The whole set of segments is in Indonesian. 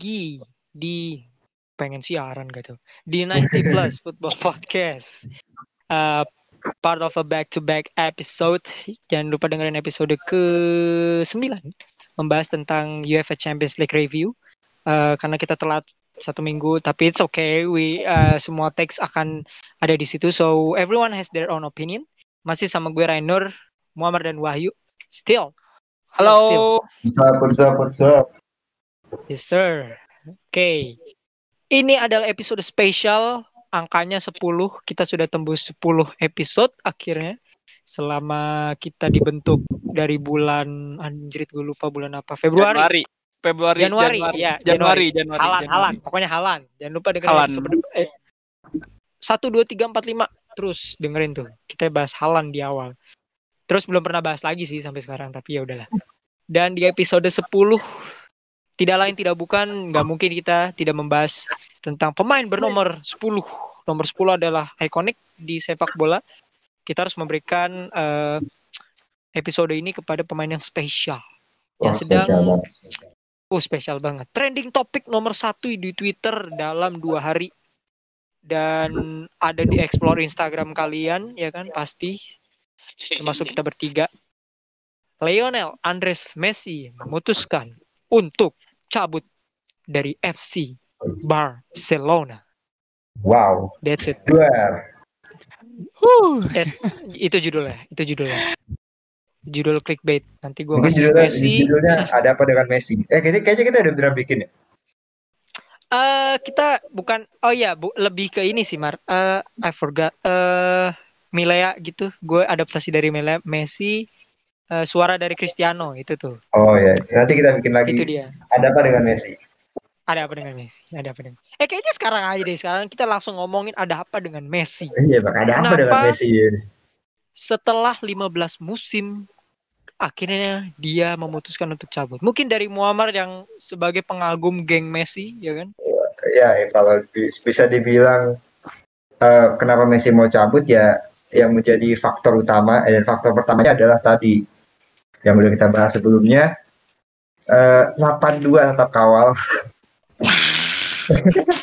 lagi di pengen siaran gitu di 90 plus football podcast. Uh, part of a back to back episode. Jangan lupa dengerin episode ke 9 membahas tentang UEFA Champions League review. Uh, karena kita telat satu minggu tapi it's okay. We uh, semua teks akan ada di situ. So everyone has their own opinion. Masih sama gue Rainur Muhammad dan Wahyu. Still. Halo. What's up what's up what's up yes sir. Oke. Okay. ini adalah episode spesial. Angkanya 10 kita sudah tembus 10 episode akhirnya. Selama kita dibentuk dari bulan anjrit gue lupa bulan apa. Februari. Januari. Februari Januari, Januari. Ya Januari. Januari Halan Januari. Halan. Pokoknya Halan. Jangan lupa dengerin Halan. episode eh, satu dua tiga empat lima. Terus dengerin tuh. Kita bahas Halan di awal. Terus belum pernah bahas lagi sih sampai sekarang tapi ya udahlah. Dan di episode 10 tidak lain tidak bukan nggak mungkin kita tidak membahas tentang pemain bernomor 10 nomor 10 adalah ikonik di sepak bola kita harus memberikan eh, episode ini kepada pemain yang spesial yang sedang spesial banget. Oh spesial banget. Trending topik nomor satu di Twitter dalam dua hari dan ada di explore Instagram kalian ya kan pasti termasuk kita bertiga. Lionel Andres Messi memutuskan untuk cabut dari FC Barcelona. wow That's it. duar Yes, itu judulnya. Itu judulnya. Judul clickbait. Nanti gue kasih judulnya, Messi. judulnya ada apa dengan Messi eh kayaknya kayaknya kita udah pernah bikin ya Eh kita bukan oh ya bu, lebih ke ini sih Mar. Eh I forgot. Eh Milea gitu. Gue adaptasi dari Milea Messi. Eh, suara dari Cristiano itu tuh. oh ya nanti kita bikin lagi Itu dia. ada apa dengan Messi Ada apa dengan Messi? Ada apa dengan? Eh kayaknya sekarang aja deh. Sekarang kita langsung ngomongin ada apa dengan Messi. iya bang ada apa Kenapa? dengan Messi Setelah 15 musim akhirnya dia memutuskan untuk cabut. Mungkin dari Muammar yang sebagai pengagum geng Messi, ya kan? ya eh, kalau bi- bisa dibilang eh, kenapa Messi mau cabut ya yang menjadi faktor utama eh, dan faktor pertamanya adalah tadi yang udah kita bahas sebelumnya. Eh 82 tetap kawal.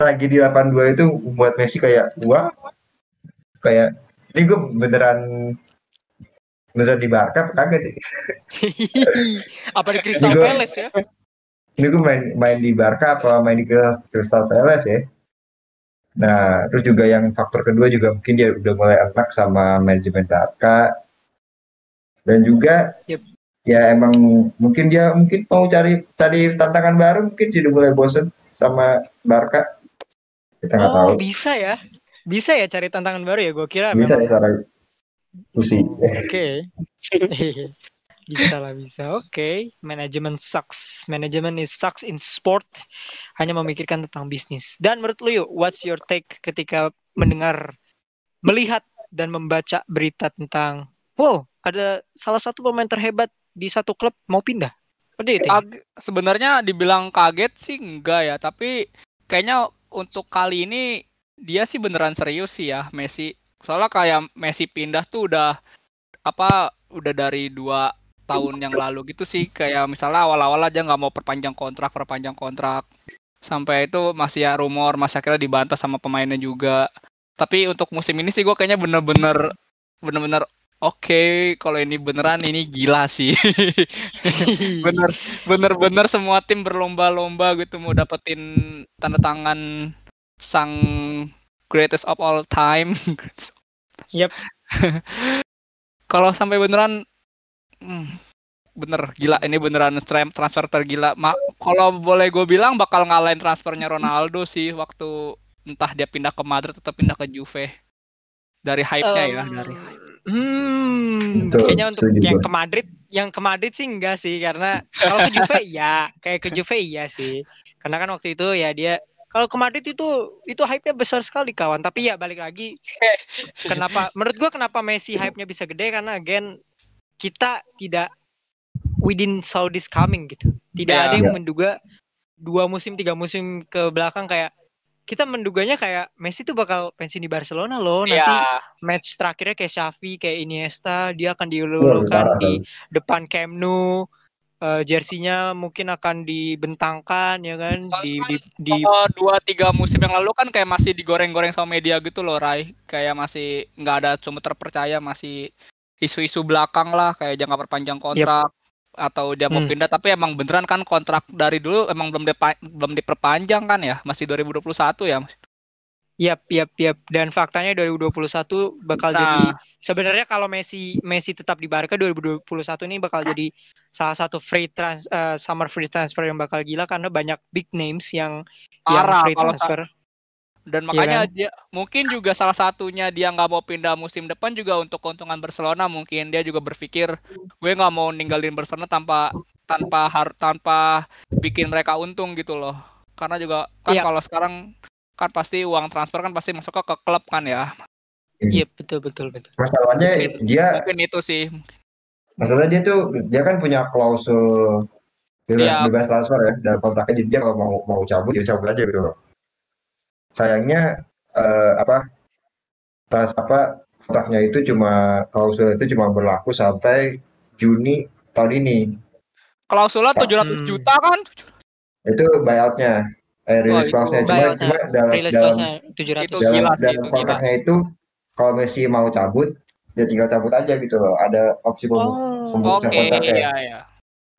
Lagi di 82 itu buat Messi kayak wah. Kayak ini gue beneran beneran di Barca apa kagak sih? Apa di Crystal Juga- Palace ya? ini gue main main di Barca apa main di Crystal Palace ya. Nah terus juga yang faktor kedua juga mungkin dia udah mulai enak sama manajemen Barca dan juga Yep. ya emang mungkin dia mungkin mau cari cari tantangan baru mungkin udah mulai bosen sama Barca kita nggak tahu Oh bisa ya, bisa ya cari tantangan baru ya. Gue kira bisa memang- ya saran Pusi Oke, bisa lah bisa. Oke, manajemen sucks. Manajemen is sucks in sport. Hanya memikirkan tentang bisnis. Dan menurut lu yuk, what's your take ketika mendengar, melihat dan membaca berita tentang, wow, ada salah satu pemain terhebat di satu klub mau pindah. Think? Kag- sebenarnya dibilang kaget sih enggak ya, tapi kayaknya untuk kali ini dia sih beneran serius sih ya Messi. Soalnya kayak Messi pindah tuh udah apa udah dari dua tahun yang lalu gitu sih kayak misalnya awal-awal aja nggak mau perpanjang kontrak perpanjang kontrak sampai itu masih ya rumor masih akhirnya dibantah sama pemainnya juga tapi untuk musim ini sih gue kayaknya bener-bener bener-bener oke kalau ini beneran ini gila sih bener bener-bener semua tim berlomba-lomba gitu mau dapetin tanda tangan sang greatest of all time. Yep. Kalau sampai beneran hmm, bener gila ini beneran tra- transfer tergila. Ma kalau boleh gue bilang bakal ngalahin transfernya Ronaldo sih waktu entah dia pindah ke Madrid atau pindah ke Juve. Dari hype-nya ya, Em, dari Hmm, Betul, kayaknya untuk setuju yang ke Madrid, yang ke Madrid sih enggak sih karena kalau ke Juve iya, kayak ke Juve iya sih. Karena kan waktu itu ya dia kalau ke Madrid itu itu hype-nya besar sekali kawan. Tapi ya balik lagi kenapa menurut gua kenapa Messi hype-nya bisa gede karena again kita tidak we didn't saw this coming gitu. Tidak Ya. ada yang Ya. menduga dua musim tiga musim ke belakang kayak kita menduganya kayak Messi tuh bakal pensiun di Barcelona loh. Nanti Iya, match terakhirnya kayak Xavi kayak Iniesta dia akan diulurkan di depan Camp Nou. Eh, jersinya mungkin akan dibentangkan ya kan? Di di, di Kalau dua tiga musim yang lalu kan kayak masih digoreng-goreng sama media gitu loh Rai kayak masih nggak ada sumber terpercaya masih isu-isu belakang lah kayak jangka perpanjang kontrak atau dia mau Hmm. pindah tapi emang beneran kan kontrak dari dulu emang belum dipa- belum diperpanjang kan ya masih 2021 ya Yap, yap, yap. Dan faktanya 2021 bakal Nah. jadi sebenarnya kalau Messi Messi tetap di Barca 2021 ini bakal jadi salah satu free trans eh, summer free transfer yang bakal gila karena banyak big names yang yang parah free kalau sa- transfer. Dan Iya makanya kan? dia mungkin juga salah satunya dia nggak mau pindah musim depan juga untuk keuntungan Barcelona mungkin dia juga berpikir gue nggak mau ninggalin Barcelona tanpa tanpa har tanpa bikin mereka untung gitu loh karena juga kan Iya. kalau sekarang kan pasti uang transfer kan pasti masuk ke, ke klub kan ya Iya, betul betul betul. Masalahnya Mungkin- dia mungkin itu sih masalah dia tuh dia kan punya klausul bebas, Iya. bebas transfer ya dalam kontraknya jadi dia kalau mau mau cabut ya cabut aja gitu loh sayangnya eh, apa trans apa kontraknya itu cuma klausul itu cuma berlaku sampai Juni tahun ini klausulnya Pak. 700 Hmm. juta kan itu buyoutnya eh, release itu clause-nya cuma buyout-nya. cuma dalam dalam clause-nya 700. Itu dalam, gila dalam itu gila. kontraknya itu kalau Messi mau cabut dia tinggal cabut aja gitu loh ada opsi Oh. pembukaan oke kontraknya iya iya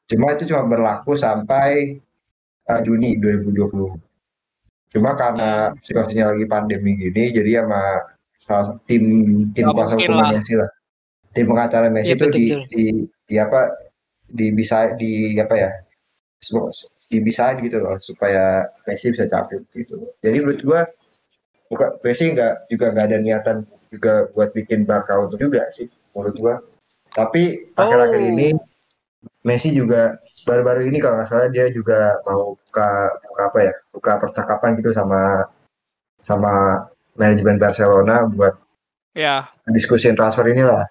Cuma itu cuma berlaku sampai uh, Juni 2020. Cuma karena situasinya lagi pandemi gini, jadi sama salah tim tim Nggak kuasa hukum lah. Messi lah. Tim pengacara Messi Iya, itu betul, di, betul. di di apa di bisa di apa ya dibisain gitu loh supaya Messi bisa cabut gitu. Jadi menurut gua bukan Messi nggak juga nggak ada niatan juga buat bikin Barca untuk juga sih menurut gua. Tapi akhir-akhir Oh. ini Messi juga baru-baru ini kalau nggak salah dia juga mau buka buka apa ya buka percakapan gitu sama sama manajemen Barcelona buat ya diskusin transfer inilah.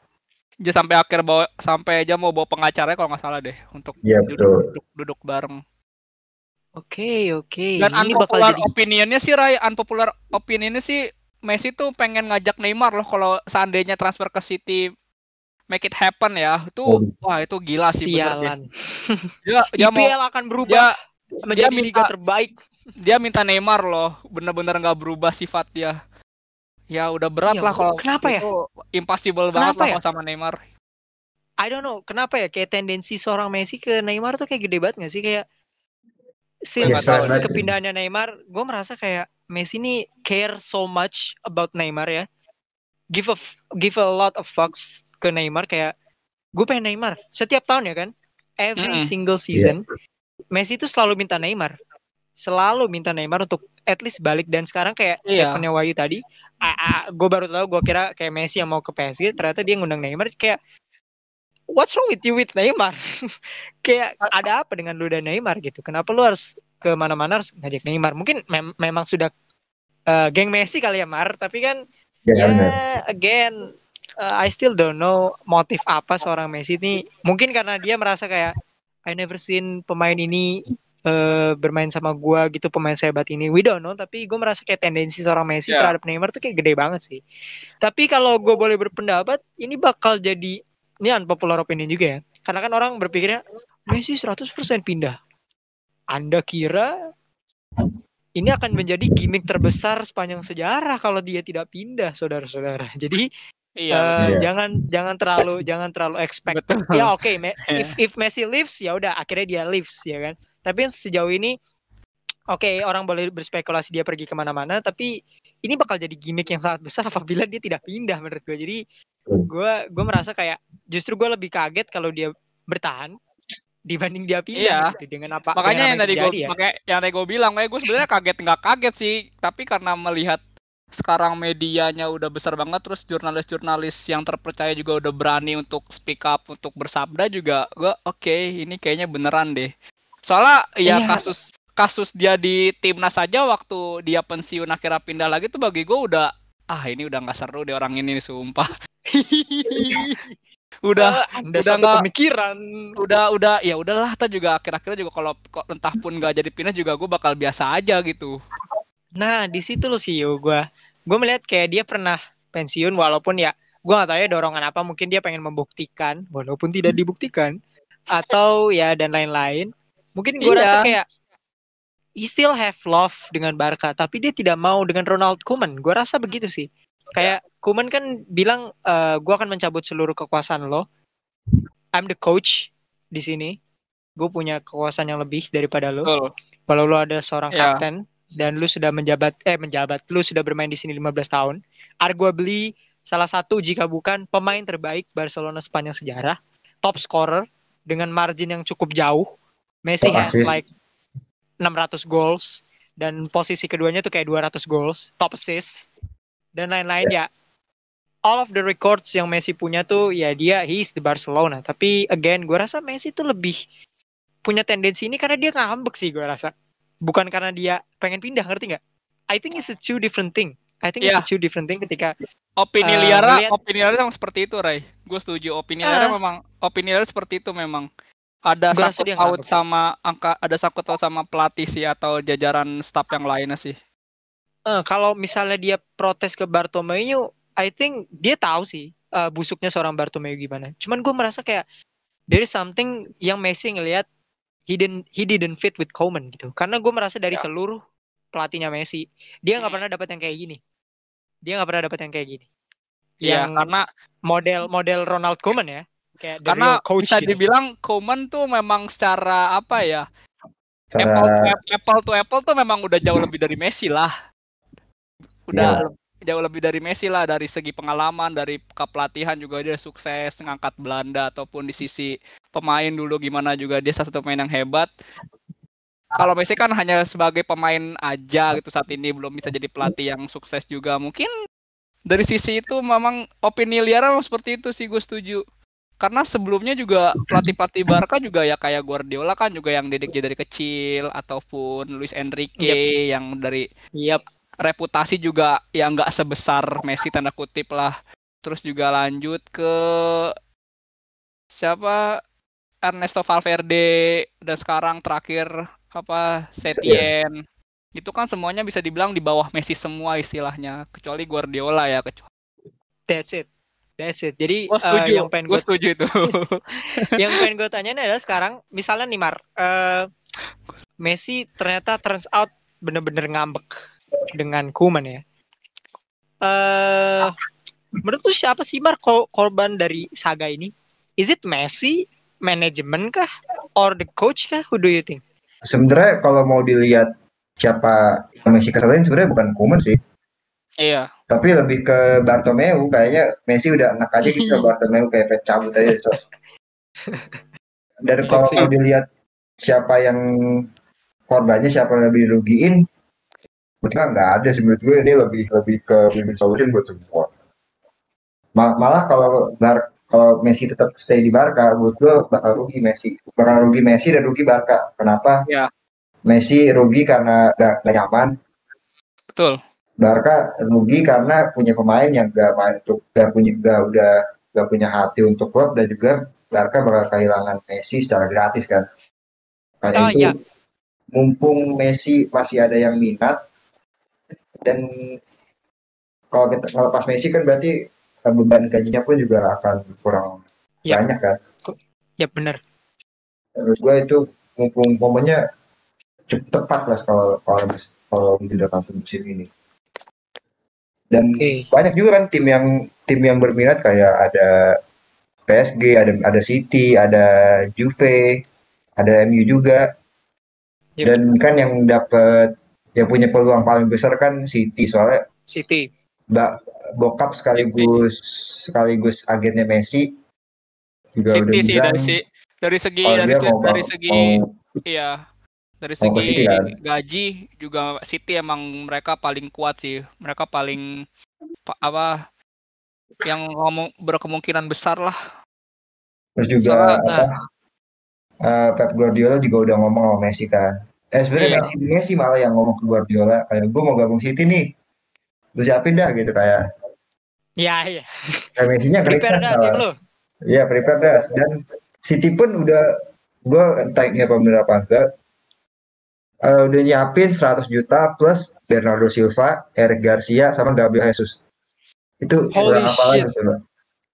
dia sampai akhir bawa sampai aja mau bawa pengacaranya kalau nggak salah deh untuk Iya duduk, betul. duduk duduk bareng Oke, oke. Dan Ini bakal unpopular jadi opinionnya sih Ray, unpopular opinionnya sih Messi tuh pengen ngajak Neymar loh kalau seandainya transfer ke City make it happen ya. Itu Oh. wah itu gila sih bener sialan. Dia, dia mau IPL akan berubah dia menjadi dia liga minta- terbaik. dia minta Neymar loh, bener-bener nggak berubah sifat dia. Ya udah berat Iya, lah kalau kenapa ya? impossible banget Kenapa lah ya? kalau sama Neymar. I don't know kenapa ya kayak tendensi seorang Messi ke Neymar tuh kayak gede banget gak sih kayak since deh. kepindahannya Neymar gue merasa kayak Messi ini care so much about Neymar ya give a f- give a lot of fucks ke Neymar kayak gue pengen Neymar. Setiap tahun ya kan? Every Mm-mm. single season Messi tuh selalu minta Neymar. Selalu minta Neymar untuk at least balik. Dan sekarang kayak Iya. statementnya Wahyu tadi gue baru tahu gue kira kayak Messi yang mau ke PSG ternyata dia ngundang Neymar. Kayak what's wrong with you with Neymar? Kayak ada apa dengan lu dan Neymar? Gitu. Kenapa lu harus ke mana-mana harus ngajak Neymar? Mungkin mem- memang sudah eh, geng Messi kali ya Mar. Tapi kan Ya, ya benar. again uh, I still don't know motif apa seorang Messi ini mungkin karena dia merasa kayak I never seen pemain ini eh, bermain sama gua gitu pemain sehebat ini. We don't know tapi gue merasa kayak tendensi seorang Messi Ya. terhadap Neymar tuh kayak gede banget sih. Tapi kalau gue boleh berpendapat ini bakal jadi ini unpopular opinion juga ya. Karena kan orang berpikirnya Messi 100% pindah. Anda kira ini akan menjadi gimmick terbesar sepanjang sejarah kalau dia tidak pindah, saudara-saudara. Jadi Iya. eh, betul. jangan jangan terlalu jangan terlalu expect. Betul. Ya oke, me- if if Messi leaves ya udah akhirnya dia leaves ya kan. Tapi sejauh ini oke orang boleh berspekulasi dia pergi ke mana-mana, tapi ini bakal jadi gimmick yang sangat besar apabila dia tidak pindah menurut gue. Jadi gue gue merasa kayak justru gue lebih kaget kalau dia bertahan dibanding dia pindah Iya. gitu dengan apa makanya dengan yang apa tadi gue ya. makanya yang tadi gue bilang makanya gue sebenarnya kaget nggak kaget sih tapi karena melihat sekarang medianya udah besar banget terus jurnalis-jurnalis yang terpercaya juga udah berani untuk speak up untuk bersabda juga gue oke ini kayaknya beneran deh soalnya ya Iya. kasus kasus dia di timnas saja waktu dia pensiun akhirnya pindah lagi tuh bagi gue udah ah ini udah nggak seru deh orang ini sumpah udah Eh, udah satu nggak- pemikiran. udah udah ya udahlah kita juga akhir-akhirnya juga kalau kok entah pun nggak jadi pindah juga gue bakal biasa aja gitu Nah, di situ loh sih yo gua. Gua melihat kayak dia pernah pensiun walaupun ya gua nggak tahu ya dorongan apa mungkin dia pengen membuktikan walaupun tidak dibuktikan atau ya dan lain-lain. Mungkin gue rasa Iya. kayak he still have love dengan Barca, tapi dia tidak mau dengan Ronald Koeman. Gue rasa begitu sih. Kayak Koeman kan bilang, eh gue akan mencabut seluruh kekuasaan lo. I'm the coach di sini. Gue punya kekuasaan yang lebih daripada lo. Betul. Kalau lo ada seorang Ya. kapten dan lu sudah menjabat, eh menjabat, lu sudah bermain di sini 15 tahun. Arguably salah satu jika bukan pemain terbaik Barcelona sepanjang sejarah, top scorer dengan margin yang cukup jauh. Messi Top has assist. like 600 goals dan posisi keduanya tuh kayak 200 goals, top assist dan lain-lain ya. All of the records yang Messi punya tuh ya dia he's the Barcelona. Tapi again gue rasa Messi tuh lebih punya tendensi ini karena dia ngambek sih gue rasa. Bukan karena dia pengen pindah ngerti nggak? I think it's a two different thing. I think it's Iya. a two different thing ketika Opini Eh, liara, ngeliat- opini liara emang seperti itu, Ray. Gue setuju. Opini Ah. liara memang, opini liara seperti itu memang. Ada Gua sangkut paut sama angka, ada sangkut paut sama pelatih sih atau jajaran staff yang lainnya sih. eh, kalau misalnya dia protes ke Bartomeu, I think dia tahu sih eh, busuknya seorang Bartomeu gimana. Cuman gue merasa kayak there is something yang Messi ngelihat he didn't he didn't fit with Koeman gitu. Karena gue merasa dari Ya. seluruh pelatihnya Messi, dia nggak Hmm. pernah dapat yang kayak gini. Dia nggak pernah dapat yang kayak gini. Iya, Yang karena model model Ronald Koeman ya, kayak karena coach bisa gitu. dibilang Koeman tuh memang secara apa ya? Cara Apple to apple, apple to apple tuh memang udah jauh lebih dari Messi lah. Udah Iya. Jauh lebih dari Messi lah dari segi pengalaman, dari kepelatihan juga dia sukses ngangkat Belanda ataupun di sisi pemain dulu gimana juga dia salah satu pemain yang hebat. Kalau Messi kan hanya sebagai pemain aja gitu saat ini belum bisa jadi pelatih yang sukses juga. Mungkin dari sisi itu memang opini liara memang seperti itu sih gue setuju. Karena sebelumnya juga pelatih-pelatih Barca juga ya kayak Guardiola kan juga yang didik dia dari kecil ataupun Luis Enrique yang dari Yap. Reputasi juga yang nggak sebesar Messi tanda kutip lah. Terus juga lanjut ke siapa Ernesto Valverde dan sekarang terakhir apa Setien. Itu kan semuanya bisa dibilang di bawah Messi semua istilahnya kecuali Guardiola ya kecuali. That's it. That's it. Jadi Gue setuju, yang pengen gue gue setuju itu. yang pengen gue tanyain adalah sekarang misalnya Neymar eh Messi ternyata turns out bener-bener ngambek dengan Kuman ya eh menurut lu siapa sih Mar kor- korban dari saga ini is it Messi manajemen kah or the coach kah who do you think sebenarnya kalau mau dilihat siapa yang Messi keselin sebenarnya bukan Koeman sih iya. tapi lebih ke Bartomeu kayaknya Messi udah enak aja gitu Bartomeu kayak cabut aja so. dan kalau Iya sih. mau dilihat siapa yang korbannya siapa yang lebih dirugiin gue nggak ada sih menurut gue ini lebih lebih ke win-win solution buat semua Ma- malah kalau Bar kalau Messi tetap stay di Barca menurut gue bakal rugi Messi bakal rugi Messi dan rugi Barca kenapa Ya. Messi rugi karena gak, gak nyaman Betul. Barca rugi karena punya pemain yang gak main untuk gak punya gak udah gak punya hati untuk klub dan juga Barca bakal kehilangan Messi secara gratis kan. Karena Oh, itu iya. mumpung Messi masih ada yang minat dan kalau kita ngelepas Messi kan berarti eh, beban gajinya pun juga akan kurang Iya. banyak kan. ya bener Menurut gue itu mumpung momennya cukup tepat lah kalau kalau kalau tidak musim ini. Dan oke banyak juga kan tim yang tim yang berminat kayak ada PSG, ada ada City, ada Juve, ada MU juga. Yep. Dan kan yang dapat yang punya peluang paling besar kan City soalnya City. Mbak bokap sekaligus sekaligus agennya Messi juga udah City sih bilang dari si dari segi kalau dari, mau dari segi mau iya dari mau segi City kan? gaji juga City emang mereka paling kuat sih. Mereka paling pa- apa yang ngomong berkemungkinan besar lah. Terus juga Soalnya- apa eh, Pep Guardiola juga udah ngomong sama Messi kan eh sebenarnya Iya. Messi Messi malah yang ngomong ke Guardiola kayak gue mau gabung City nih lu siapin dah gitu kayak ya ya kayak Messi-nya prepare dah tim lu Iya prepare dah dan City pun udah gue entah ini apa bener apa enggak eh, udah nyiapin 100 juta plus Bernardo Silva, Eric Garcia sama Gabriel Jesus itu Holy apa shit. lagi coba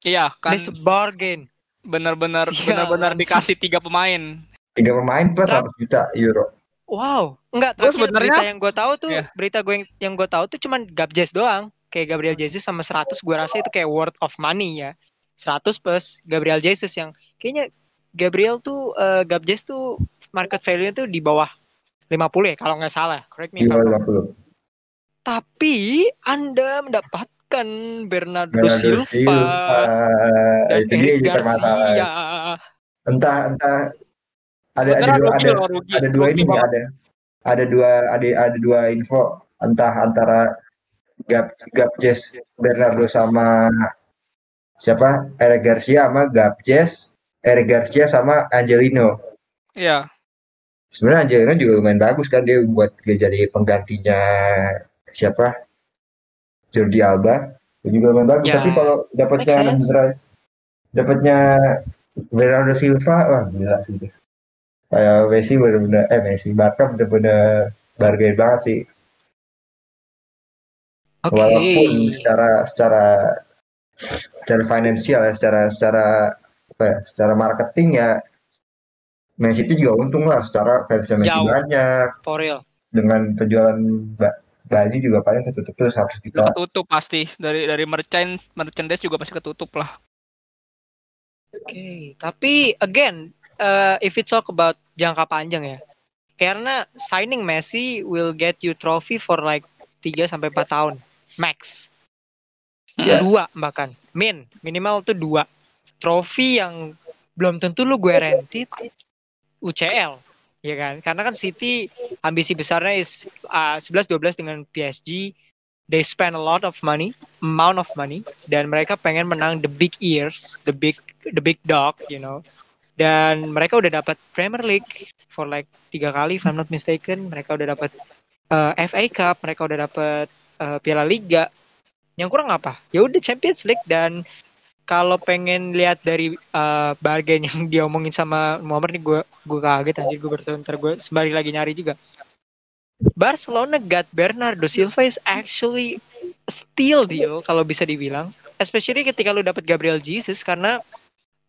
iya kan That's a bargain benar-benar Sialan. benar-benar dikasih tiga pemain. Tiga pemain plus Tra- 100 juta euro. Wow, enggak Terus sebenarnya- berita yang gue tahu tuh, Iya. berita gue yang, yang gue tahu tuh cuman Gabjes doang. Kayak Gabriel Jesus sama 100 gue rasa itu kayak worth of money ya. 100 plus Gabriel Jesus yang kayaknya Gabriel tuh eh, Gabjes tuh market value tuh di bawah 50 ya kalau nggak salah. Correct me if I'm wrong. 50. Tapi Anda mendapatkan Bernardo, Bernardo Silva, Silva, dan itu dia Eric. Garcia. Entah entah ada ada dua rugi ada, rugi. ada dua Rugi ini nih, banget. ada ada dua ada ada dua info entah antara Gap Gapjes Bernardo sama siapa Eric Garcia sama Gapjes Eric Garcia sama Angelino Iya. sebenarnya Angelino juga lumayan bagus kan dia buat dia jadi penggantinya siapa Jordi Alba dia juga lumayan bagus Ya, tapi kalau dapatnya dapatnya Bernardo Silva wah gila sih. Kayak Messi bener-bener eh Messi Barca bener-bener bargain banget sih Oke. walaupun secara secara secara finansial ya secara secara apa ya, secara marketing ya Man City juga untung lah secara fansnya Messi Jauh. banyak For real. dengan penjualan ba- baju juga paling ketutup terus harus kita Ketutup pasti dari dari merchant merchandise juga pasti ketutup lah. Oke, tapi again, uh, if we talk about jangka panjang ya, karena signing Messi will get you trophy for like 3 sampai 4 tahun max. Iya. Dua bahkan, min minimal tuh dua. Trofi yang belum tentu lu guaranteed UCL, ya kan? Karena kan City ambisi besarnya is uh, 11-12 dengan PSG. They spend a lot of money, amount of money, dan mereka pengen menang the big ears, the big the big dog, you know. Dan mereka udah dapat Premier League for like tiga kali, if I'm not mistaken. Mereka udah dapat uh, FA Cup, mereka udah dapat uh, Piala Liga. Yang kurang apa? Ya udah Champions League dan kalau pengen lihat dari uh, bargain yang dia omongin sama Muhammad nih gue gue kaget anjir gue berbentar gue sembari lagi nyari juga. Barcelona got Bernardo Silva is actually a steal deal kalau bisa dibilang, especially ketika lu dapat Gabriel Jesus karena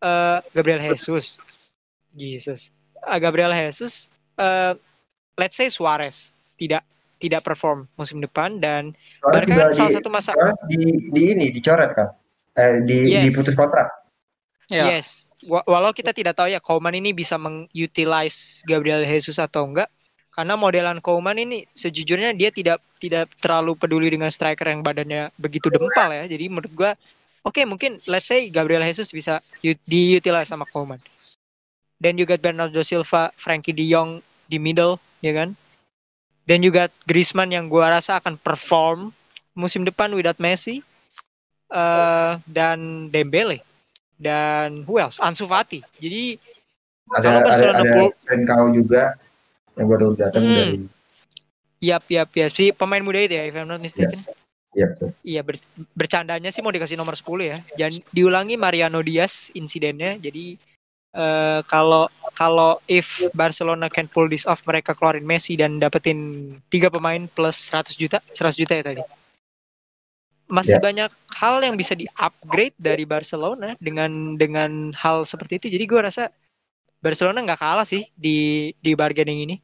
uh, Gabriel Jesus, Jesus, Ah, Gabriel Jesus, uh, let's say Suarez tidak tidak perform musim depan dan Barca juga kan salah di, satu masa di, di ini dicoret kan eh, di Yes. diputus kontrak Ya. Yes, Wa- walau kita tidak tahu ya Koeman ini bisa mengutilize Gabriel Jesus atau enggak, karena modelan Koeman ini sejujurnya dia tidak tidak terlalu peduli dengan striker yang badannya begitu dempal ya. Jadi menurut gua, oke mungkin let's say Gabriel Jesus bisa diutilize sama Koeman. Dan juga Bernardo Silva, Frankie De Jong di middle, ya kan? Dan juga Griezmann yang gua rasa akan perform musim depan without Messi. eh dan Dembele dan who else? Ansu Fati. Jadi ada ada ada Trincao juga yang baru datang Hmm. dari yap yap yap si pemain muda itu ya if I'm not mistaken. Ya betul. Iya ber- bercandanya sih mau dikasih nomor 10 ya. Jangan diulangi Mariano Diaz insidennya. Jadi eh kalau kalau if Barcelona can pull this off mereka keluarin Messi dan dapetin tiga pemain plus 100 juta, 100 juta ya tadi. Masih Ya. banyak hal yang bisa di-upgrade dari Barcelona dengan dengan hal seperti itu. Jadi gue rasa Barcelona nggak kalah sih di di bargaining ini.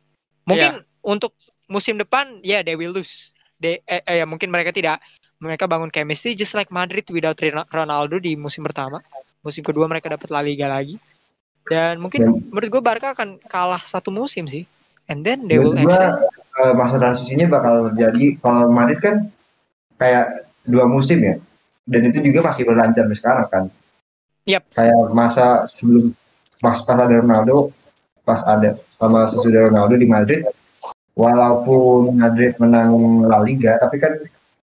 Mungkin untuk musim depan ya they will lose. They, eh, eh, ya mungkin mereka tidak mereka bangun chemistry just like Madrid without Ronaldo di musim pertama. Musim kedua mereka dapat La Liga lagi. Dan mungkin Dan- menurut gue Barca akan kalah satu musim sih. And then they will excel. eh, masa transisinya bakal terjadi kalau Madrid kan kayak dua musim ya dan itu juga masih berlanjut sampai sekarang kan Yap. kayak masa sebelum pas pas ada Ronaldo pas ada sama sesudah Ronaldo di Madrid walaupun Madrid menang La Liga tapi kan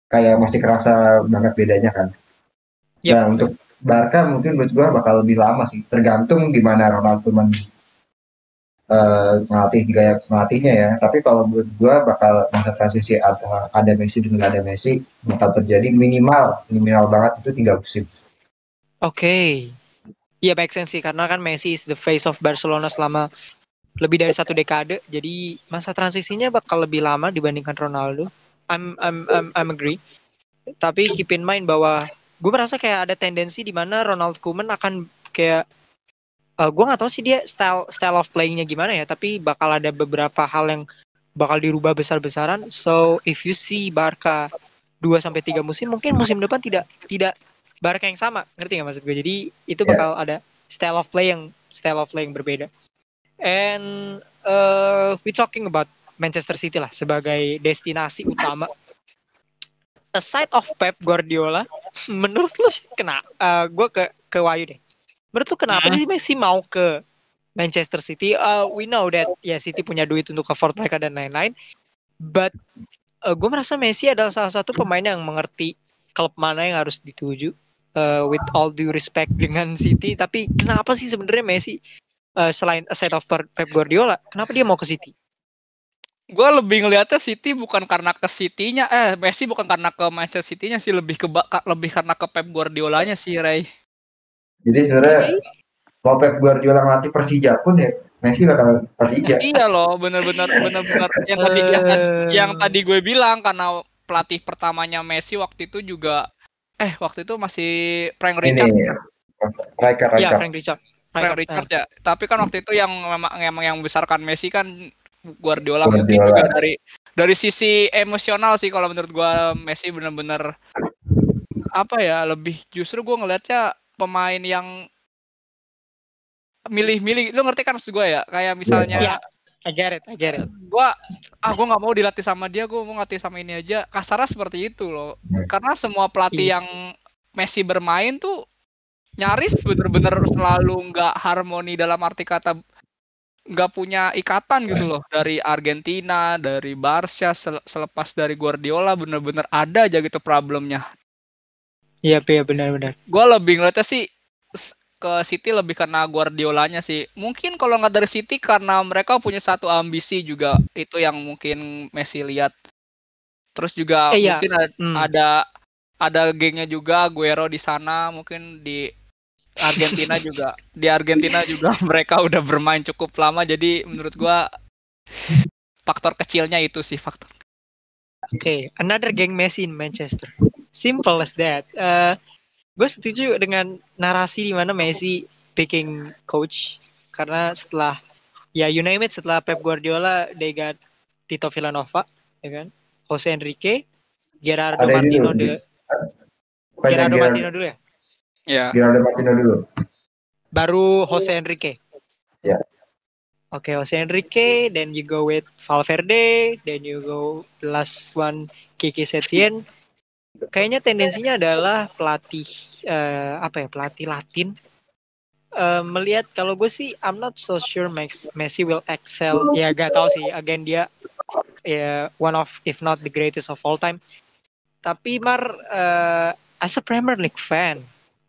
kayak masih kerasa banget bedanya kan Yap. nah untuk Barca mungkin menurut gua bakal lebih lama sih tergantung gimana Ronaldo men eh, ngelatih gaya ngelatihnya ya. Tapi kalau menurut gua bakal masa transisi antara ada Messi dengan ada Messi bakal terjadi minimal minimal banget itu tiga musim. Oke. Iya make sense sih karena kan Messi is the face of Barcelona selama lebih dari satu dekade. Jadi masa transisinya bakal lebih lama dibandingkan Ronaldo. I'm I'm I'm, I'm agree. Tapi keep in mind bahwa gue merasa kayak ada tendensi di mana Ronald Koeman akan kayak uh, gue nggak tahu sih dia style style of playingnya gimana ya tapi bakal ada beberapa hal yang bakal dirubah besar-besaran so if you see Barca 2 sampai tiga musim mungkin musim depan tidak tidak Barca yang sama ngerti nggak maksud gue jadi itu Yeah. bakal ada style of play yang style of play yang berbeda and uh, we talking about Manchester City lah sebagai destinasi utama. Aside of Pep Guardiola menurut lu sih kena uh, gue ke ke Wayu deh. Menurut lu kenapa sih Messi mau ke Manchester City? Uh, we know that ya City punya duit untuk cover mereka dan lain-lain. But uh, gue merasa Messi adalah salah satu pemain yang mengerti klub mana yang harus dituju uh, with all due respect dengan City. Tapi kenapa sih sebenarnya Messi uh, selain aside of Pep Guardiola kenapa dia mau ke City gue lebih ngelihatnya City bukan karena ke City-nya eh Messi bukan karena ke Manchester City-nya sih lebih ke lebih karena ke Pep Guardiola-nya sih Ray. Jadi sebenarnya mau Pep Guardiola ngelatih Persija pun ya Messi bakal Persija. iya loh bener-bener bener-bener yang tadi yang, tadi- yang tadi gue bilang karena pelatih pertamanya Messi waktu itu juga eh waktu itu masih Frank Richard Ini Riker ya Riker. Frank Richard Rijkaard, Richard ya tapi kan waktu itu yang memang memang yang membesarkan Messi kan Guardiola, Guardiola. mungkin juga dari dari sisi emosional sih kalau menurut gua Messi bener-bener apa ya lebih justru gua ngelihatnya pemain yang milih-milih lu ngerti kan maksud gue ya kayak misalnya Iya. I get it, I get it. gua ah gua nggak mau dilatih sama dia gua mau ngelatih sama ini aja kasarnya seperti itu loh Hmm. karena semua pelatih Iya. yang Messi bermain tuh nyaris bener-bener selalu nggak harmoni dalam arti kata nggak punya ikatan gitu loh dari Argentina dari Barca sel- selepas dari Guardiola bener-bener ada aja gitu problemnya Iya, iya benar-benar. gue lebih ngeliatnya sih ke City lebih karena Guardiolanya sih. Mungkin kalau nggak dari City karena mereka punya satu ambisi juga itu yang mungkin Messi lihat. Terus juga Eh, iya. mungkin ada, Hmm. ada ada gengnya juga Guero di sana mungkin di Argentina juga di Argentina juga mereka udah bermain cukup lama jadi menurut gua faktor kecilnya itu sih faktor Oke, another gang Messi in Manchester. Simple as that. Uh, gue setuju dengan narasi di mana Messi picking coach karena setelah ya you name it setelah Pep Guardiola they got Tito Villanova, ya kan? Jose Enrique, Gerardo Ada Martino dulu, de Gerardo Gerard- Martino dulu ya. Ya Gerardo Martino dulu. Baru Jose Enrique. Ya. Oke, Jose Enrique, then you go with Valverde, then you go the last one Kiki Setien. Kayaknya tendensinya adalah pelatih eh, apa ya pelatih Latin Eh, melihat kalau gue sih I'm not so sure Max, Messi will excel ya gak tahu sih again dia ya one of if not the greatest of all time tapi Mar eh, as a Premier League fan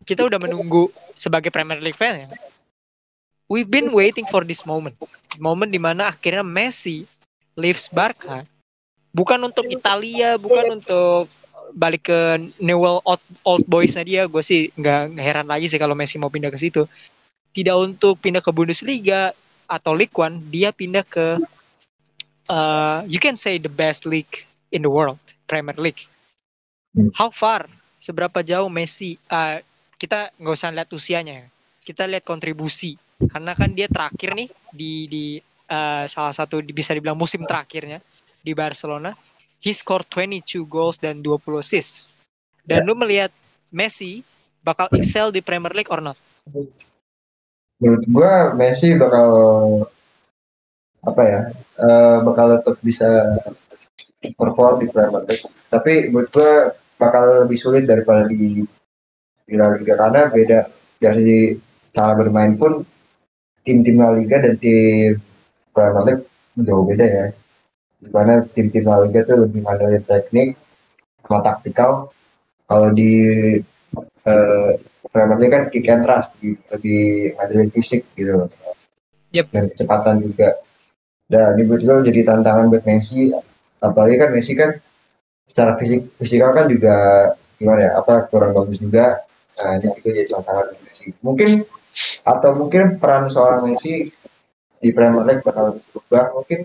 kita udah menunggu sebagai Premier League fan ya. We've been waiting for this moment. Moment di mana akhirnya Messi leaves Barca. Bukan untuk Italia bukan untuk balik ke Newell old, old boysnya dia. Gue sih nggak heran lagi sih kalau Messi mau pindah ke situ. Tidak untuk pindah ke Bundesliga atau League One dia pindah ke uh, you can say the best league in the world Premier League. How far? Seberapa jauh Messi uh, kita nggak usah lihat usianya ya. kita lihat kontribusi karena kan dia terakhir nih di di uh, salah satu bisa dibilang musim terakhirnya di Barcelona he scored 22 goals dan 20 assists dan lu melihat Messi bakal excel di Premier League or not Menurut gua Messi bakal apa ya? eh, bakal tetap bisa perform di Premier League. Tapi menurut gua bakal lebih sulit daripada di di La Liga karena beda dari cara bermain pun tim-tim La Liga dan tim Premier League jauh beda ya. Di mana tim-tim La Liga tuh lebih ngandelin teknik sama taktikal. Kalau di eh, Premier League kan kick and trust lebih ngandelin fisik gitu. Yep. Dan kecepatan juga. Dan ini gue jadi tantangan buat Messi. Apalagi kan Messi kan secara fisik fisikal kan juga gimana ya apa kurang bagus juga. Nah ini itu jadi tantangan Messi. Mungkin atau mungkin peran seorang Messi di Premier League bakal berubah mungkin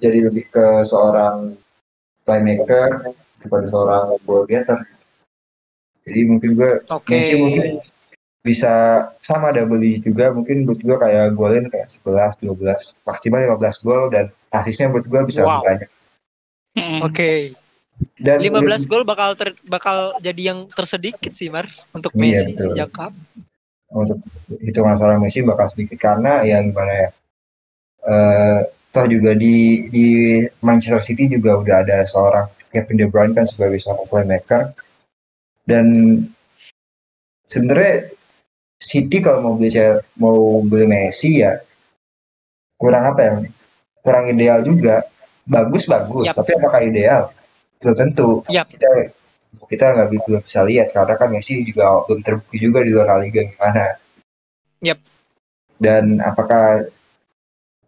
jadi lebih ke seorang playmaker daripada seorang goal getter. Jadi mungkin gue oke Messi mungkin bisa sama double digit juga mungkin buat gue kayak golin kayak 11 12 maksimal 15 gol dan asisnya buat gue bisa Wow. lebih banyak Mm-mm. Oke. Dan 15 gol bakal ter- bakal jadi yang tersedikit sih Mar untuk Iya, Messi betul. sejak kapan? untuk hitungan seorang Messi bakal sedikit karena ya gimana ya eh toh juga di di Manchester City juga udah ada seorang Kevin De Bruyne kan sebagai seorang playmaker dan sebenarnya City kalau mau beli mau beli Messi ya kurang apa ya kurang ideal juga bagus bagus Yap. tapi apakah ideal belum tentu Yap. kita kita nggak belum bisa lihat karena kan Messi juga belum terbukti juga di luar La Liga gimana Yap. dan apakah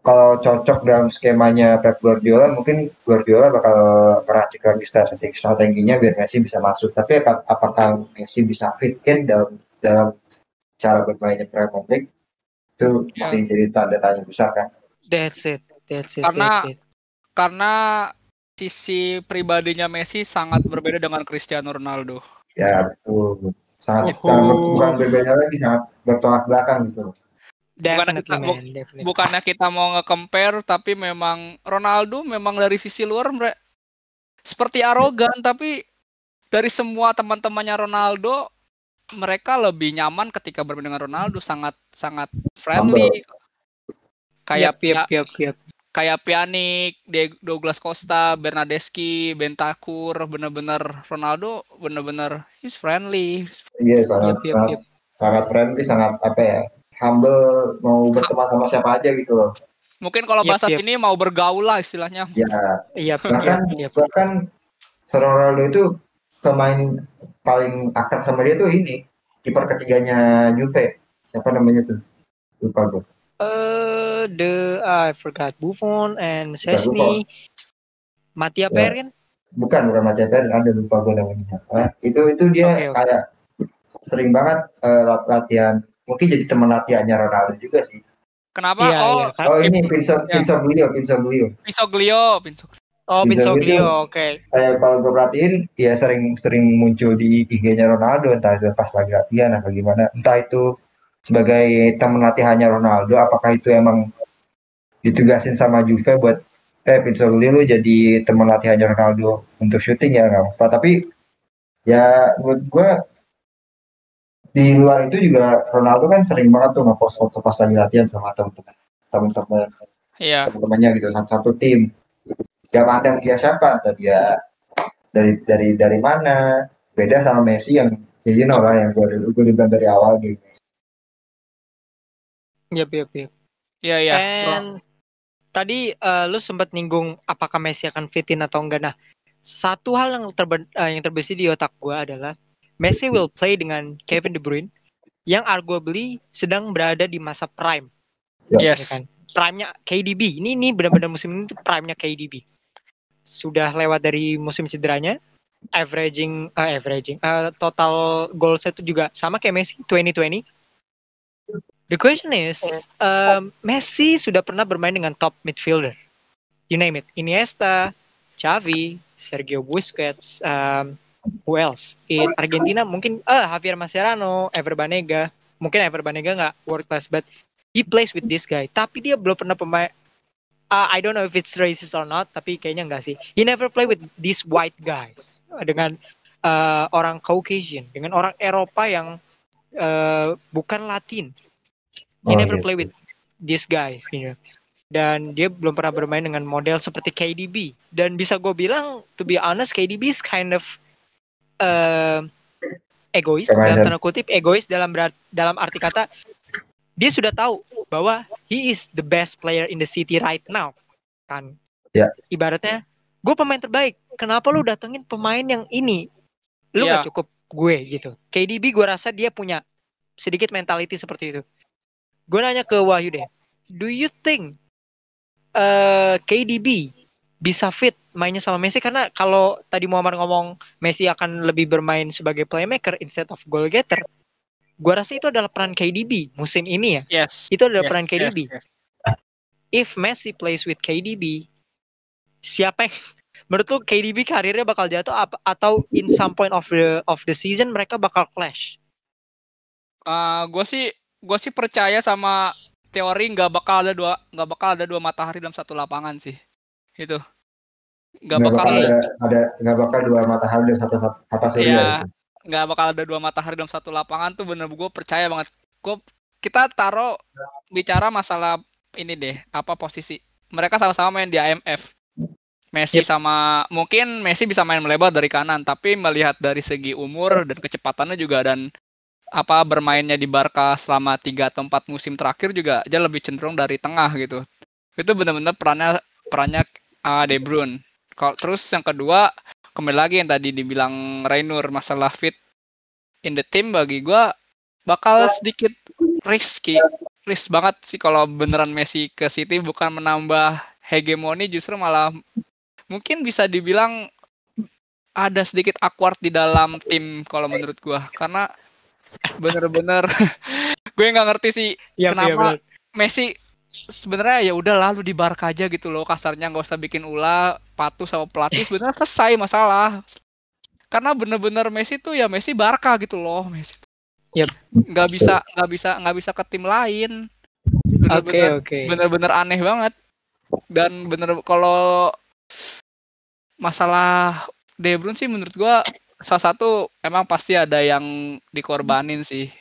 kalau cocok dalam skemanya Pep Guardiola mungkin Guardiola bakal meracik lagi strategi strateginya biar Messi bisa masuk tapi ap- apakah Messi bisa fit in dalam dalam cara bermainnya Premier League itu Ya. masih jadi tanda tanya besar kan That's it. That's it. Karena- that's it. Karena sisi pribadinya Messi sangat berbeda dengan Cristiano Ronaldo. ya betul sangat, Oh. sangat bukan berbeda lagi sangat bertolak belakang gitu Definitely kita- bu- man, definitely. Bukannya kita mau nge-compare, tapi memang Ronaldo memang dari sisi luar mere- seperti arogan, tapi dari semua teman-temannya Ronaldo, mereka lebih nyaman ketika bermain dengan Ronaldo, sangat sangat friendly. Kayak Yap, yap, yap, yap. Kayak Pjanic, Douglas Costa, Bernadeschi, Bentancur, bener-bener Ronaldo, bener-bener he's friendly. iya sangat Yap, yap, sangat, yap. sangat friendly sangat apa ya humble mau berteman sama siapa aja gitu loh Mungkin kalau bahasa yap. ini mau bergaul lah istilahnya. ya Yap, bahkan yap, yap. bahkan Ronaldo itu pemain paling akrab sama dia tuh ini kiper ketiganya Juve siapa namanya tuh lupa gue Uh, the I forgot Buffon and Sesni, Matia Ya. Perin. bukan bukan Matia Perin ada lupa gue namanya Ah, itu itu dia Oke, oke. kayak sering banget eh, lat- latihan mungkin jadi teman latihannya Ronaldo juga sih Kenapa? Iya, oh. Kan- oh ini Pinso Ya. Pinsoglio Pinsoglio Pisoglio, Pisoglio. Oh, Bisa Pinsoglio, oke. kayak kalau gue perhatiin ya sering sering muncul di IG-nya Ronaldo entah itu pas lagi latihan apa gimana entah itu sebagai teman latihannya Ronaldo apakah itu emang ditugasin sama Juve buat eh Pinsoglio lu jadi teman latihannya Ronaldo untuk syuting ya nggak apa tapi ya menurut gue di luar itu juga Ronaldo kan sering banget tuh ngepost foto pas lagi latihan sama teman-teman teman-teman Iya. teman-temannya gitu satu, satu tim. Dia mantan dia siapa? Entah dia dari dari dari mana? Beda sama Messi yang ya you know lah yang gue gue bilang dari awal gitu Yap, yap, yap. Iya, iya. And tadi eh, lu sempat nyinggung apakah Messi akan fitin atau enggak. Nah, satu hal yang terbe- eh, yang terbesit di otak gua adalah Messi will play dengan Kevin De Bruyne yang arguably sedang berada di masa prime, ya Yes. kan? Prime-nya KDB. Ini ini benar-benar musim ini tuh prime-nya KDB. Sudah lewat dari musim cederanya, averaging eh, averaging eh, total goals itu juga sama kayak Messi 2020. The question is, um, Messi sudah pernah bermain dengan top midfielder. You name it. Iniesta, Xavi, Sergio Busquets, um, who else? In Argentina mungkin eh Javier Mascherano, Ever Banega. Mungkin Ever Banega nggak world class, but he plays with this guy. Tapi dia belum pernah pemain. Uh, I don't know if it's racist or not, tapi kayaknya nggak sih. He never play with these white guys dengan uh, orang Caucasian, dengan orang Eropa yang uh, bukan Latin. He Oh, never gitu. play with these guys, gitu. Dan dia belum pernah bermain dengan model seperti KDB. Dan bisa gue bilang, to be honest, KDB is kind of uh, egois dalam tanda kutip egois dalam berat, dalam arti kata dia sudah tahu bahwa he is the best player in the city right now kan Ya. ibaratnya gue pemain terbaik kenapa lu datengin pemain yang ini lu Ya. nggak cukup gue gitu KDB gue rasa dia punya sedikit mentality seperti itu gue nanya ke Wahyu deh. Do you think eh KDB bisa fit mainnya sama Messi? Karena kalau tadi Muhammad ngomong Messi akan lebih bermain sebagai playmaker instead of goal getter gua rasa itu adalah peran KDB musim ini ya. Yes. itu adalah Yes, peran yes, KDB yes. if Messi plays with KDB siapa yang menurut lu KDB karirnya bakal jatuh apa, atau in some point of the of the season mereka bakal clash? Gue sih gue sih percaya sama teori nggak bakal ada dua nggak bakal ada dua matahari dalam satu lapangan sih itu nggak Nggak bakal ada ada nggak bakal dua matahari dan satu satu surya Iya, gitu. nggak bakal ada dua matahari dalam satu lapangan tuh bener gue percaya banget. Gue kita taruh bicara masalah ini deh, apa posisi mereka sama-sama main di IMF. Messi sama mungkin Messi bisa main melebar dari kanan, tapi melihat dari segi umur dan kecepatannya juga dan apa bermainnya di Barca selama tiga atau empat musim terakhir juga dia lebih cenderung dari tengah gitu. Itu benar-benar perannya perannya uh, De Bruyne. Kalau terus yang kedua kembali lagi yang tadi dibilang Rainur masalah fit in the team bagi gua bakal sedikit risky risk banget sih kalau beneran Messi ke City bukan menambah hegemoni justru malah mungkin bisa dibilang ada sedikit awkward di dalam tim kalau menurut gua karena bener-bener gue nggak ngerti sih Iya, Kenapa? iya, benar. Messi sebenarnya ya udah lalu di Barca aja gitu loh kasarnya nggak usah bikin ulah patuh sama pelatih sebenarnya selesai masalah karena bener-bener Messi tuh ya Messi Barca gitu loh Messi Yap. nggak bisa nggak bisa nggak bisa ke tim lain Oke, bener-bener oke. bener-bener aneh banget dan bener kalau masalah De Bruyne sih menurut gua salah satu emang pasti ada yang dikorbanin sih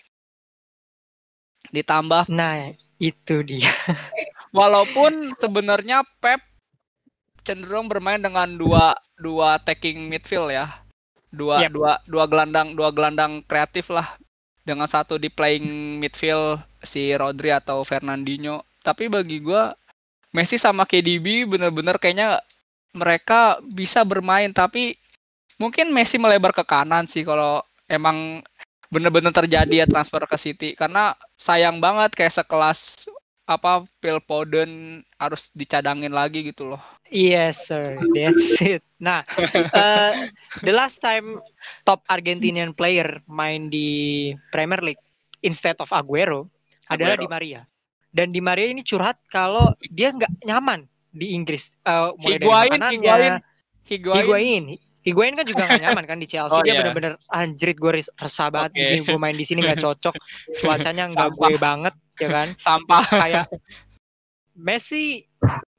ditambah Nah, itu dia. Walaupun sebenarnya Pep cenderung bermain dengan dua dua attacking midfield ya. Dua Yap. dua dua gelandang dua gelandang kreatif lah. Dengan satu di playing midfield si Rodri atau Fernandinho. Tapi bagi gua Messi sama KDB bener-bener kayaknya mereka bisa bermain tapi mungkin Messi melebar ke kanan sih kalau emang bener-bener terjadi ya transfer ke City karena sayang banget kayak sekelas apa Phil Foden harus dicadangin lagi gitu loh. Yes, sir. That's it. Nah, eh, the last time top Argentinian player main di Premier League instead of Aguero, adalah Aguero. Di Maria. Dan Di Maria ini curhat kalau dia nggak nyaman di Inggris. Eh, mulai dari Higuain, makanannya, Higuain, Higuain, Higuain. Higuain kan juga gak nyaman kan di Chelsea. Oh, dia iya. bener-bener anjrit gue resah banget. Ini gue main di sini nggak cocok. Cuacanya nggak Sampah. gue banget, ya kan? sampah. kayak Messi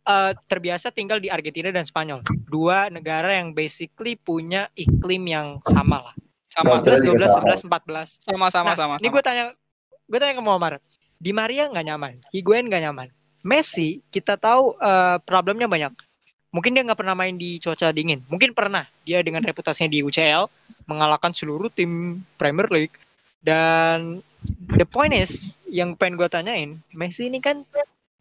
eh, terbiasa tinggal di Argentina dan Spanyol. Dua negara yang basically punya iklim yang sama lah. Sama, Betul. 11, 12, 11, 14. sama, sama, nah, sama. ini gue tanya, gue tanya ke Muammar. Di Maria nggak nyaman, Higuain nggak nyaman. Messi kita tahu eh, problemnya banyak. Mungkin dia nggak pernah main di cuaca dingin. Mungkin pernah dia dengan reputasinya di UCL mengalahkan seluruh tim Premier League. Dan the point is yang pengen gue tanyain, Messi ini kan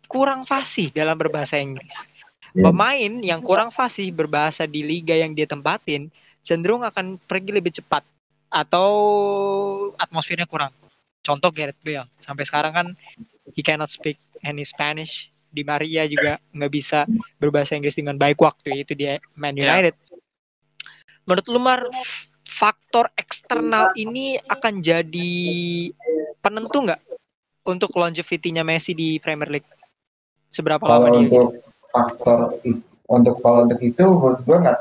kurang fasih dalam berbahasa Inggris. Iya. Pemain yang kurang fasih berbahasa di liga yang dia tempatin cenderung akan pergi lebih cepat atau atmosfernya kurang. Contoh Gareth Bale. Sampai sekarang kan he cannot speak any Spanish. Di Maria juga nggak bisa berbahasa Inggris dengan baik waktu itu dia Man Ya. United. Menurut lu Mar, faktor eksternal ini akan jadi penentu nggak untuk longevity-nya Messi di Premier League? Seberapa lama Kalau dia gitu? untuk faktor i- untuk kalau untuk itu menurut gue nggak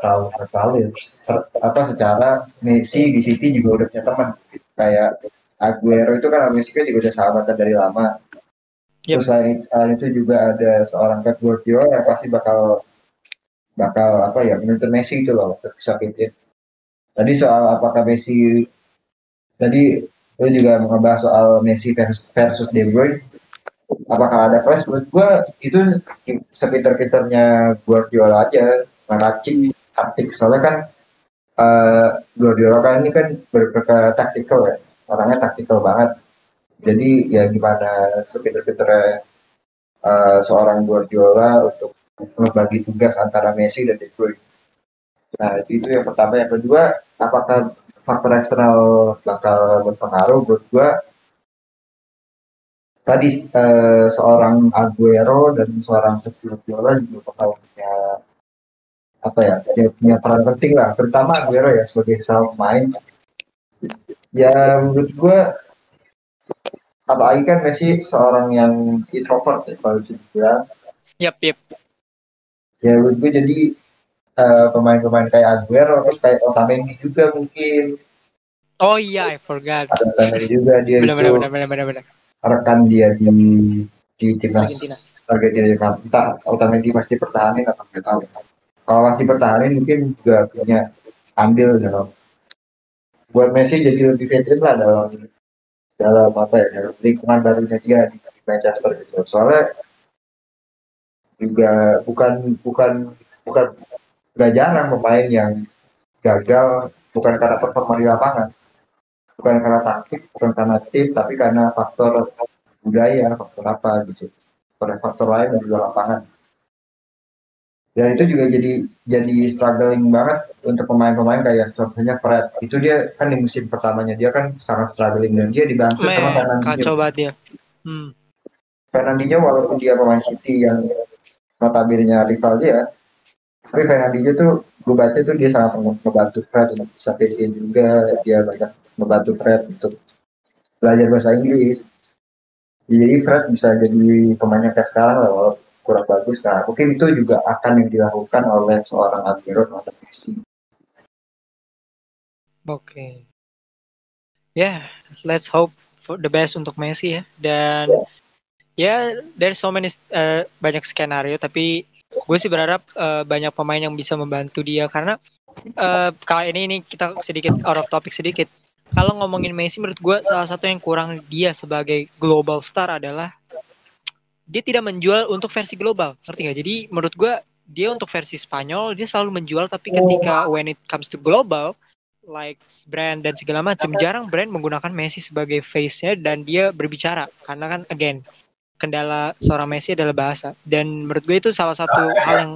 ya. Ter- apa secara Messi di City juga udah punya teman kayak Aguero itu kan sama Messi kan juga udah sahabatan dari lama. Yep. Terus selain, selain itu juga ada seorang Pep Guardiola yang pasti bakal bakal apa ya menuntut Messi itu loh untuk bisa fit. Tadi soal apakah Messi tadi lu juga ngebahas soal Messi versus, versus De Bruyne apakah ada clash menurut gua itu sepinter-pinternya Guardiola aja ngeracik taktik soalnya kan eh Guardiola kan ini kan berpikir taktikal ya orangnya taktikal banget jadi ya gimana sepinter-pinternya eh, seorang Guardiola untuk membagi tugas antara Messi dan De Bruyne? Nah itu, yang pertama. Yang kedua apakah faktor eksternal bakal berpengaruh? Menurut gua tadi eh, seorang Aguero dan seorang Guardiola juga bakal punya apa ya dia punya peran penting lah. Terutama Aguero ya sebagai seorang pemain. Ya menurut gua apalagi kan Messi seorang yang introvert ya kalau bisa dibilang Yap, yap. ya menurut gua jadi eh, pemain-pemain kayak Aguero atau kayak Otamendi juga mungkin Oh iya, I forgot. Ada Otamendi juga dia Benar itu benar benar benar benar. rekan dia di di timnas Argentina. Argentina. Entah Otamendi masih dipertahanin atau nggak tahu. Kalau masih dipertahanin mungkin juga punya andil dalam buat Messi jadi lebih veteran lah dalam dalam apa ya dalam lingkungan barunya dia di Manchester gitu. Soalnya juga bukan bukan bukan nggak jarang pemain yang gagal bukan karena performa di lapangan, bukan karena taktik, bukan karena tim, tapi karena faktor budaya, faktor apa gitu, faktor faktor lain di luar lapangan. Dan itu juga jadi jadi struggling banget untuk pemain-pemain kayak contohnya Fred. Itu dia kan di musim pertamanya dia kan sangat struggling dan dia dibantu sama Men, Fernandinho. kacau banget dia. Hmm. Fernandinho walaupun dia pemain City yang notabene rival dia, tapi Fernandinho tuh gue baca tuh dia sangat ngebantu Fred untuk bisa in juga, dia banyak membantu Fred untuk belajar bahasa Inggris. Jadi Fred bisa jadi pemainnya kayak sekarang lah, walaupun kurang bagus. Nah, mungkin itu juga akan yang dilakukan oleh seorang Alvaro terhadap Messi. Oke. Ya, let's hope for the best untuk Messi ya. Dan ya, there's so many uh, banyak skenario tapi gue sih berharap uh, banyak pemain yang bisa membantu dia karena uh, kali ini ini kita sedikit out of topic sedikit. Kalau ngomongin Messi menurut gue salah satu yang kurang dia sebagai global star adalah dia tidak menjual untuk versi global, ngerti nggak? Jadi menurut gue dia untuk versi Spanyol dia selalu menjual tapi ketika when it comes to global like brand dan segala macam jarang brand menggunakan Messi sebagai face-nya dan dia berbicara. Karena kan again kendala seorang Messi adalah bahasa. Dan menurut gue itu salah satu hal yang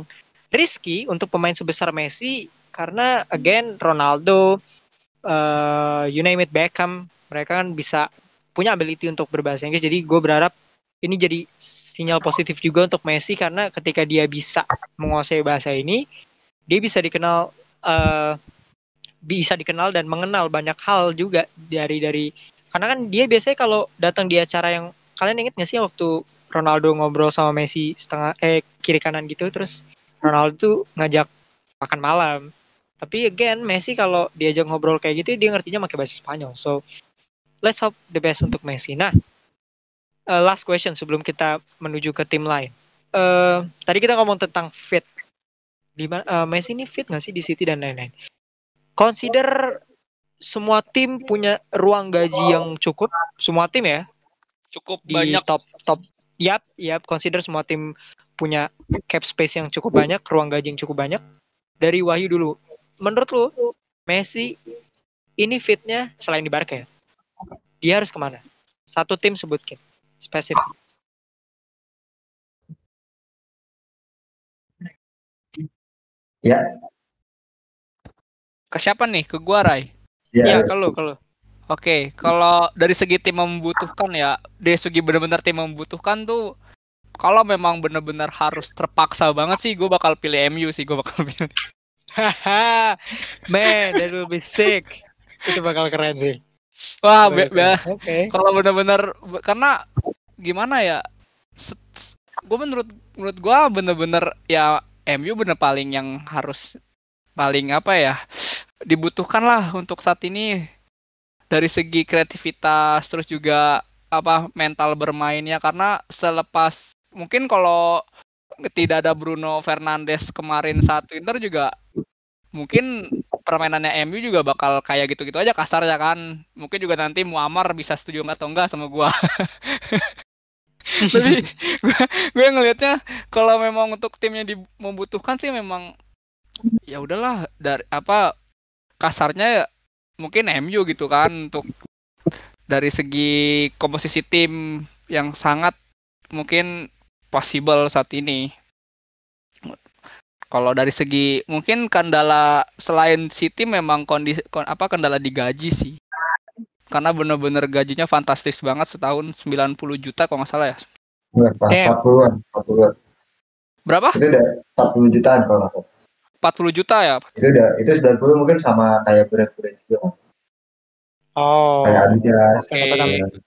risky untuk pemain sebesar Messi karena again Ronaldo uh, you name it Beckham mereka kan bisa punya ability untuk berbahasa Inggris. Jadi gue berharap ini jadi sinyal positif juga untuk Messi karena ketika dia bisa menguasai bahasa ini dia bisa dikenal uh, bisa dikenal dan mengenal banyak hal juga dari dari karena kan dia biasanya kalau datang di acara yang kalian inget gak sih waktu Ronaldo ngobrol sama Messi setengah eh kiri kanan gitu terus Ronaldo tuh ngajak makan malam. Tapi again Messi kalau diajak ngobrol kayak gitu dia ngertinya pakai bahasa Spanyol. So let's hope the best untuk Messi. Nah uh, last question sebelum kita menuju ke tim lain. Uh, tadi kita ngomong tentang fit. Di uh, Messi ini fit nggak sih di City dan lain-lain? Consider semua tim punya ruang gaji yang cukup. Semua tim ya? Cukup di banyak. top top. Yap yap. Consider semua tim punya cap space yang cukup banyak ruang gaji yang cukup banyak. Dari Wahyu dulu. Menurut lu Messi ini fitnya selain di Barca ya? Dia harus ke mana? Satu tim sebutkin spesifik. Ya, Ke siapa nih? Ke gua, Rai. ya. Ya, kalau kalau Oke, kalau dari segi tim membutuhkan ya, dari segi benar-benar tim membutuhkan tuh, kalau memang benar-benar harus terpaksa banget sih, gue bakal pilih MU sih, gue bakal pilih. haha. Man that will be sick. Itu bakal keren sih Wah, be- be- oke. kalau benar-benar karena gimana ya, gue menurut menurut gue benar-benar ya MU bener paling yang harus paling apa ya dibutuhkan lah untuk saat ini. Dari segi kreativitas terus juga apa mental bermainnya. Karena selepas mungkin kalau tidak ada Bruno Fernandes kemarin saat winter juga mungkin permainannya MU juga bakal kayak gitu-gitu aja kasar ya kan mungkin juga nanti Muammar bisa setuju atau enggak sama gua tapi gue, gue ngelihatnya kalau memang untuk timnya di, membutuhkan sih memang ya udahlah dari apa kasarnya ya mungkin MU gitu kan untuk dari segi komposisi tim yang sangat mungkin possible saat ini. Kalau dari segi mungkin kendala selain City memang kondisi kon- apa kendala di gaji sih. Karena bener-bener gajinya fantastis banget setahun 90 juta kalau nggak salah ya. berapa? Damn. 40-an, 40-an. Berapa? Itu udah 40 jutaan kalau nggak salah. 40 juta ya. Itu udah, itu 90 mungkin sama kayak brand-brand juga kan. oh Kayak Adidas. Oke. kayak-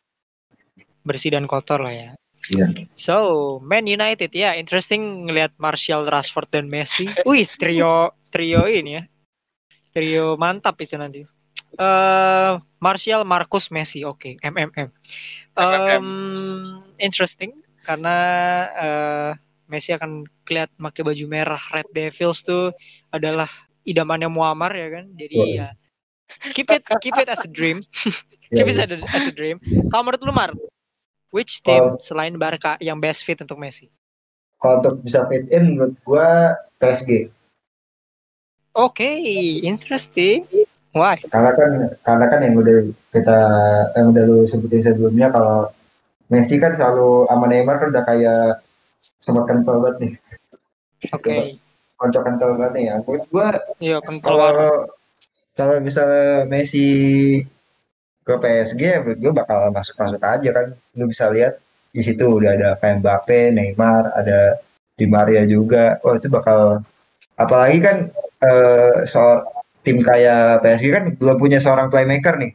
bersih dan kotor lah ya Iya. So, Man United ya, interesting ngelihat Martial, Rashford dan Messi. Wih, trio trio ini ya. Trio mantap itu nanti. Eh Martial, Marcus, Messi. Oke, MMM. MMM. Um, interesting karena eh Messi akan kelihatan pakai baju merah Red Devils tuh adalah idamannya Muammar ya kan. Jadi Wah. ya keep it keep it as a dream. Ya, keep it ya. as a, as a dream. Kalau menurut lu Mar, which team Kalau- selain Barca yang best fit untuk Messi? Kalau untuk bisa fit in menurut gua PSG. Oke, interesting. Why? Karena kan karena kan yang udah kita yang udah lu sebutin sebelumnya kalau Messi kan selalu sama Neymar kan udah kayak sobat kental banget nih. Oke. Konco kental banget nih ya. Menurut gua Iya, kental kalau kalau misalnya Messi ke PSG ya menurut gue bakal masuk-masuk aja kan lu bisa lihat di situ udah ada kayak Mbappe, Neymar, ada Di Maria juga. Oh itu bakal apalagi kan eh, soal tim kayak PSG kan belum punya seorang playmaker nih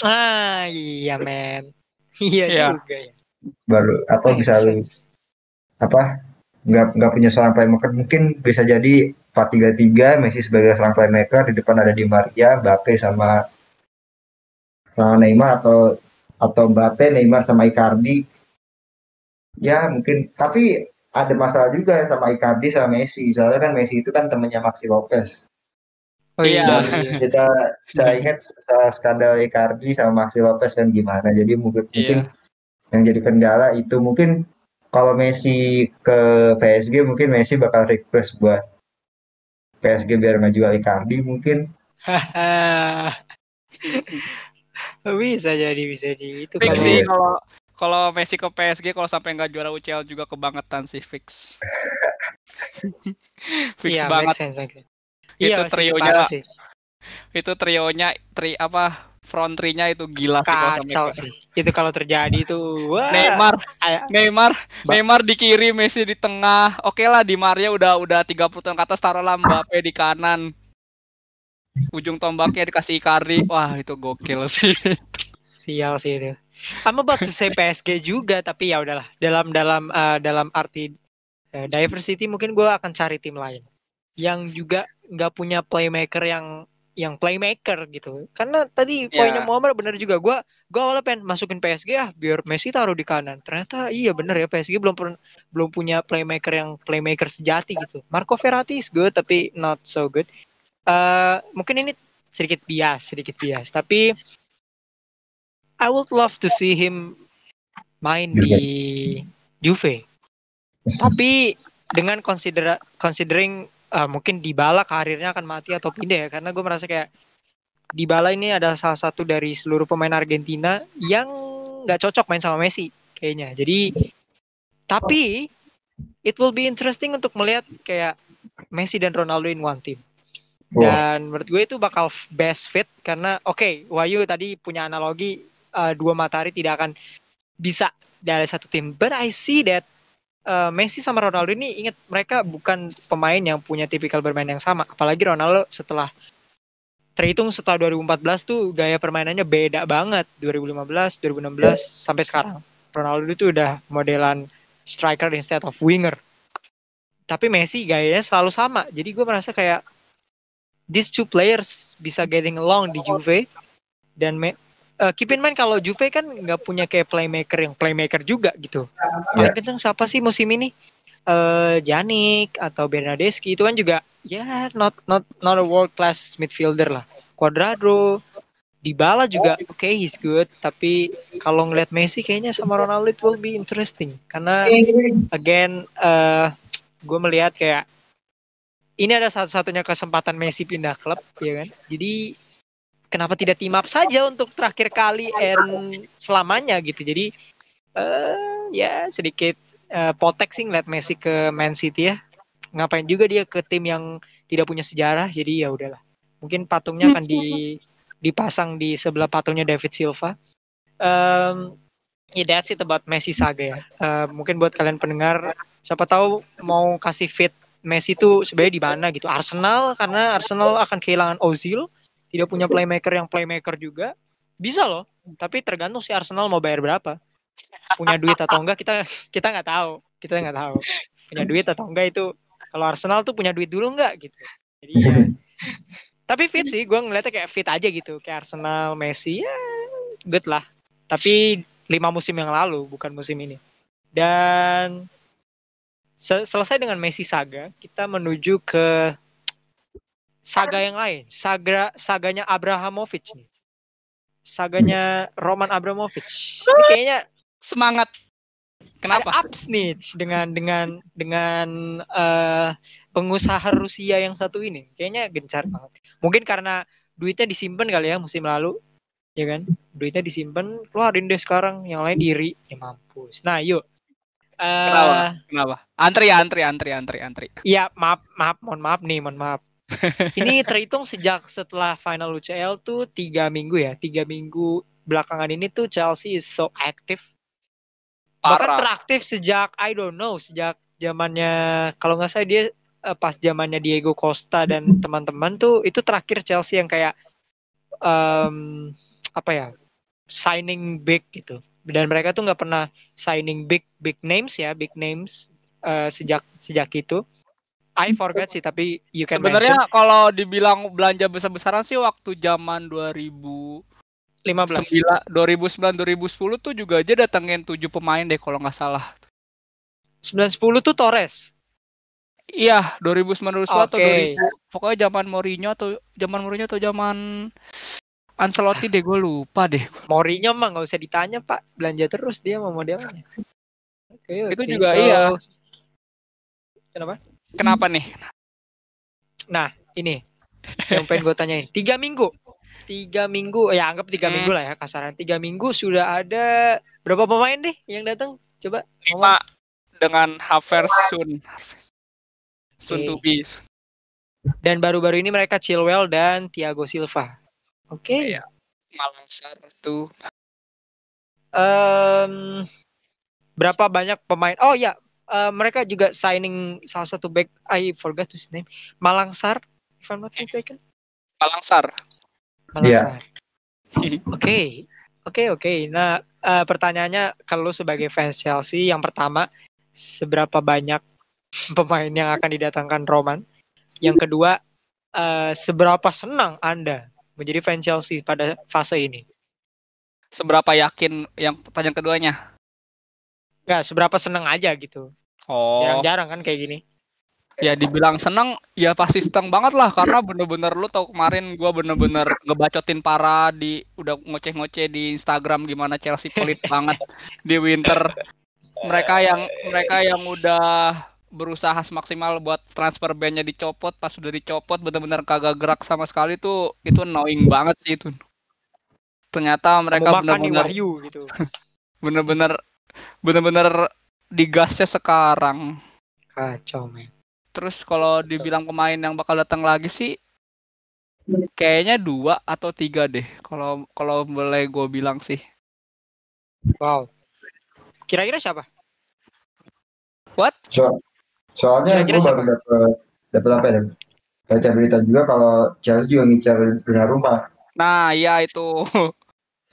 Ah, iya men. Iya Iya. juga ya. baru apa bisa lu apa nggak nggak punya seorang playmaker mungkin bisa jadi 4-3-3 Messi sebagai seorang playmaker di depan ada Di Maria, Mbappe sama sama Neymar atau atau Mbappe, Neymar sama Icardi. Ya mungkin tapi ada masalah juga sama Icardi sama Messi. Soalnya kan Messi itu kan temennya Maxi Lopez. Oh iya. Iya. Kita saya ingat skandal Icardi sama Maxi Lopez kan gimana. Jadi mungkin mungkin Iya. yang jadi kendala itu mungkin kalau Messi ke PSG mungkin Messi bakal request buat PSG biar ngejual Icardi mungkin. bisa jadi bisa jadi itu Fix kalau sih kalau kalau Messi ke PSG kalau sampai nggak juara UCL juga kebangetan sih fix. fix iya, banget. sense. Itu Iya, trionya sih. itu trionya tri apa front three-nya itu gila sih kalau sih. Itu kalau terjadi itu wah. Neymar, Neymar, Ba- Neymar di kiri, Messi di tengah. Oke lah di Maria udah udah 30 tahun ke atas taruhlah Mbappe di kanan. Ujung tombaknya dikasih Icardi. Wah, itu gokil sih. Sial sih itu. I'm about to say PSG juga tapi ya udahlah. Dalam dalam eh, dalam arti eh, diversity mungkin gue akan cari tim lain yang juga nggak punya playmaker yang yang playmaker gitu. Karena tadi Ya. poinnya Muammar bener juga. Gue gue awalnya pengen masukin PSG ah biar Messi taruh di kanan. Ternyata iya bener ya PSG belum pern- belum punya playmaker yang playmaker sejati gitu. Marco Verratti is good tapi not so good. Eh mungkin ini sedikit bias, sedikit bias. Tapi I would love to see him main di Juve. Tapi dengan consider considering uh, mungkin Dybala karirnya akan mati atau pindah ya karena gue merasa kayak Dybala ini adalah salah satu dari seluruh pemain Argentina yang nggak cocok main sama Messi kayaknya. Jadi tapi it will be interesting untuk melihat kayak Messi dan Ronaldo in one team. Dan menurut gue itu bakal best fit karena oke Wahyu tadi punya analogi uh, dua matahari tidak akan bisa dari satu tim. But I see that uh, Messi sama Ronaldo ini ingat mereka bukan pemain yang punya tipikal bermain yang sama. Apalagi Ronaldo setelah terhitung setelah 2014 tuh gaya permainannya beda banget 2015, 2016 sampai sekarang. Ronaldo itu udah modelan striker instead of winger. Tapi Messi gayanya selalu sama. Jadi gue merasa kayak these two players bisa getting along di Juve dan me- eh, keep in mind kalau Juve kan nggak punya kayak playmaker yang playmaker juga gitu. Paling kenceng siapa sih musim ini? Eh Janik atau Bernadeschi itu kan juga ya not not not a world class midfielder lah. Cuadrado, Dybala juga oke okay, he's good tapi kalau ngeliat Messi kayaknya sama Ronaldo it will be interesting karena again eh gue melihat kayak ini ada satu-satunya kesempatan Messi pindah klub ya kan? Jadi kenapa tidak team up saja untuk terakhir kali and selamanya gitu? Jadi eh ya sedikit eh, potek sih ngeliat Messi ke Man City ya. Ngapain juga dia ke tim yang tidak punya sejarah jadi ya udahlah. Mungkin patungnya akan di dipasang di sebelah patungnya David Silva. Um, yeah, that's it about Messi saga ya. Eh, mungkin buat kalian pendengar siapa tahu mau kasih fit Messi tuh sebenarnya di mana gitu. Arsenal karena Arsenal akan kehilangan Ozil. Tidak punya playmaker yang playmaker juga. Bisa loh tapi tergantung si Arsenal mau bayar berapa. Punya duit atau enggak kita kita nggak tahu. Kita nggak tahu. Punya duit atau enggak itu kalau Arsenal tuh punya duit dulu enggak gitu. Jadi ya Tapi fit sih, gue ngeliatnya kayak fit aja gitu, kayak Arsenal, Messi, ya good lah. Tapi lima musim yang lalu, bukan musim ini. Dan selesai dengan Messi saga, kita menuju ke saga yang lain. Saga saganya Abrahamovich nih. Saganya Roman Abramovich. Ini kayaknya Semangat. ada Kenapa? ups nih dengan dengan dengan eh, pengusaha Rusia yang satu ini. Kayaknya gencar banget. Mungkin karena duitnya disimpan kali ya musim lalu, ya kan? Duitnya disimpan, keluarin deh sekarang. Yang lain iri, ya mampus. Nah, yuk. Eh, Kenapa? Kenapa? Antri, antri, antri, antri, antri. Iya, maaf, maaf, mohon maaf nih, mohon maaf. ini terhitung sejak setelah final UCL tuh tiga minggu ya, tiga minggu belakangan ini tuh Chelsea is so active. Bahkan Parah. teraktif sejak I don't know, sejak zamannya kalau nggak salah dia eh, pas zamannya Diego Costa dan teman-teman tuh itu terakhir Chelsea yang kayak em, apa ya signing big gitu. Dan mereka tuh nggak pernah signing big big names ya, big names eh, sejak sejak itu. I forget sih tapi you can Sebenarnya kalau dibilang belanja besar-besaran sih waktu zaman 2009, mention 15 2009, 2010 tuh juga aja datengin 7 pemain deh kalau nggak salah. 910 tuh Torres. Iya, 2009 2010 atau Oke. 2000. Pokoknya zaman Mourinho atau zaman Mourinho atau zaman Ancelotti deh gue lupa deh. Mourinho mah nggak usah ditanya Pak, belanja terus dia mau modelnya. Oke, Itu oke. juga So, iya. Kenapa? Kenapa nih? Nah, ini yang pengen gue tanyain. Tiga minggu, tiga minggu, ya anggap tiga Hmm. minggu lah ya kasaran. Tiga minggu sudah ada berapa pemain deh yang datang? Coba. Lima dengan Havertz Sun. Sun Oke. to be. Dan baru-baru ini mereka Chilwell dan Thiago Silva. Oke. Iya. Malangsar tuh. Em, berapa banyak pemain? Oh ya, eh, mereka juga signing salah satu back. I forgot his name. Malangsar, if I'm not mistaken. Malangsar. Malangsar. Oke, oke, oke. Nah, eh, pertanyaannya kalau lu sebagai fans Chelsea, yang pertama, seberapa banyak pemain yang akan didatangkan Roman? Yang kedua, eh, seberapa senang Anda menjadi fans Chelsea pada fase ini? Seberapa yakin yang pertanyaan keduanya? Nggak, seberapa senang aja gitu. Oh. Jarang-jarang kan kayak gini. ya dibilang seneng ya pasti seneng banget lah karena bener-bener lu tau kemarin gua bener-bener ngebacotin parah di udah ngoceh-ngoceh di Instagram gimana Chelsea pelit banget di winter mereka yang mereka yang udah berusaha semaksimal buat transfer bandnya dicopot pas udah dicopot bener-bener kagak gerak sama sekali tuh itu annoying banget sih itu ternyata mereka Wahyu gitu. bener-bener bener-bener digasnya sekarang Kacau, men. Terus kalau dibilang pemain yang bakal datang lagi sih kayaknya dua atau tiga deh. Kalau kalau boleh gue bilang sih. Wow. Kira-kira siapa? What? Soalnya Kira-kira gue baru siapa? dapat dapat apa ya? Baca berita juga kalau Chelsea juga ngincar rumah. Nah, ya itu.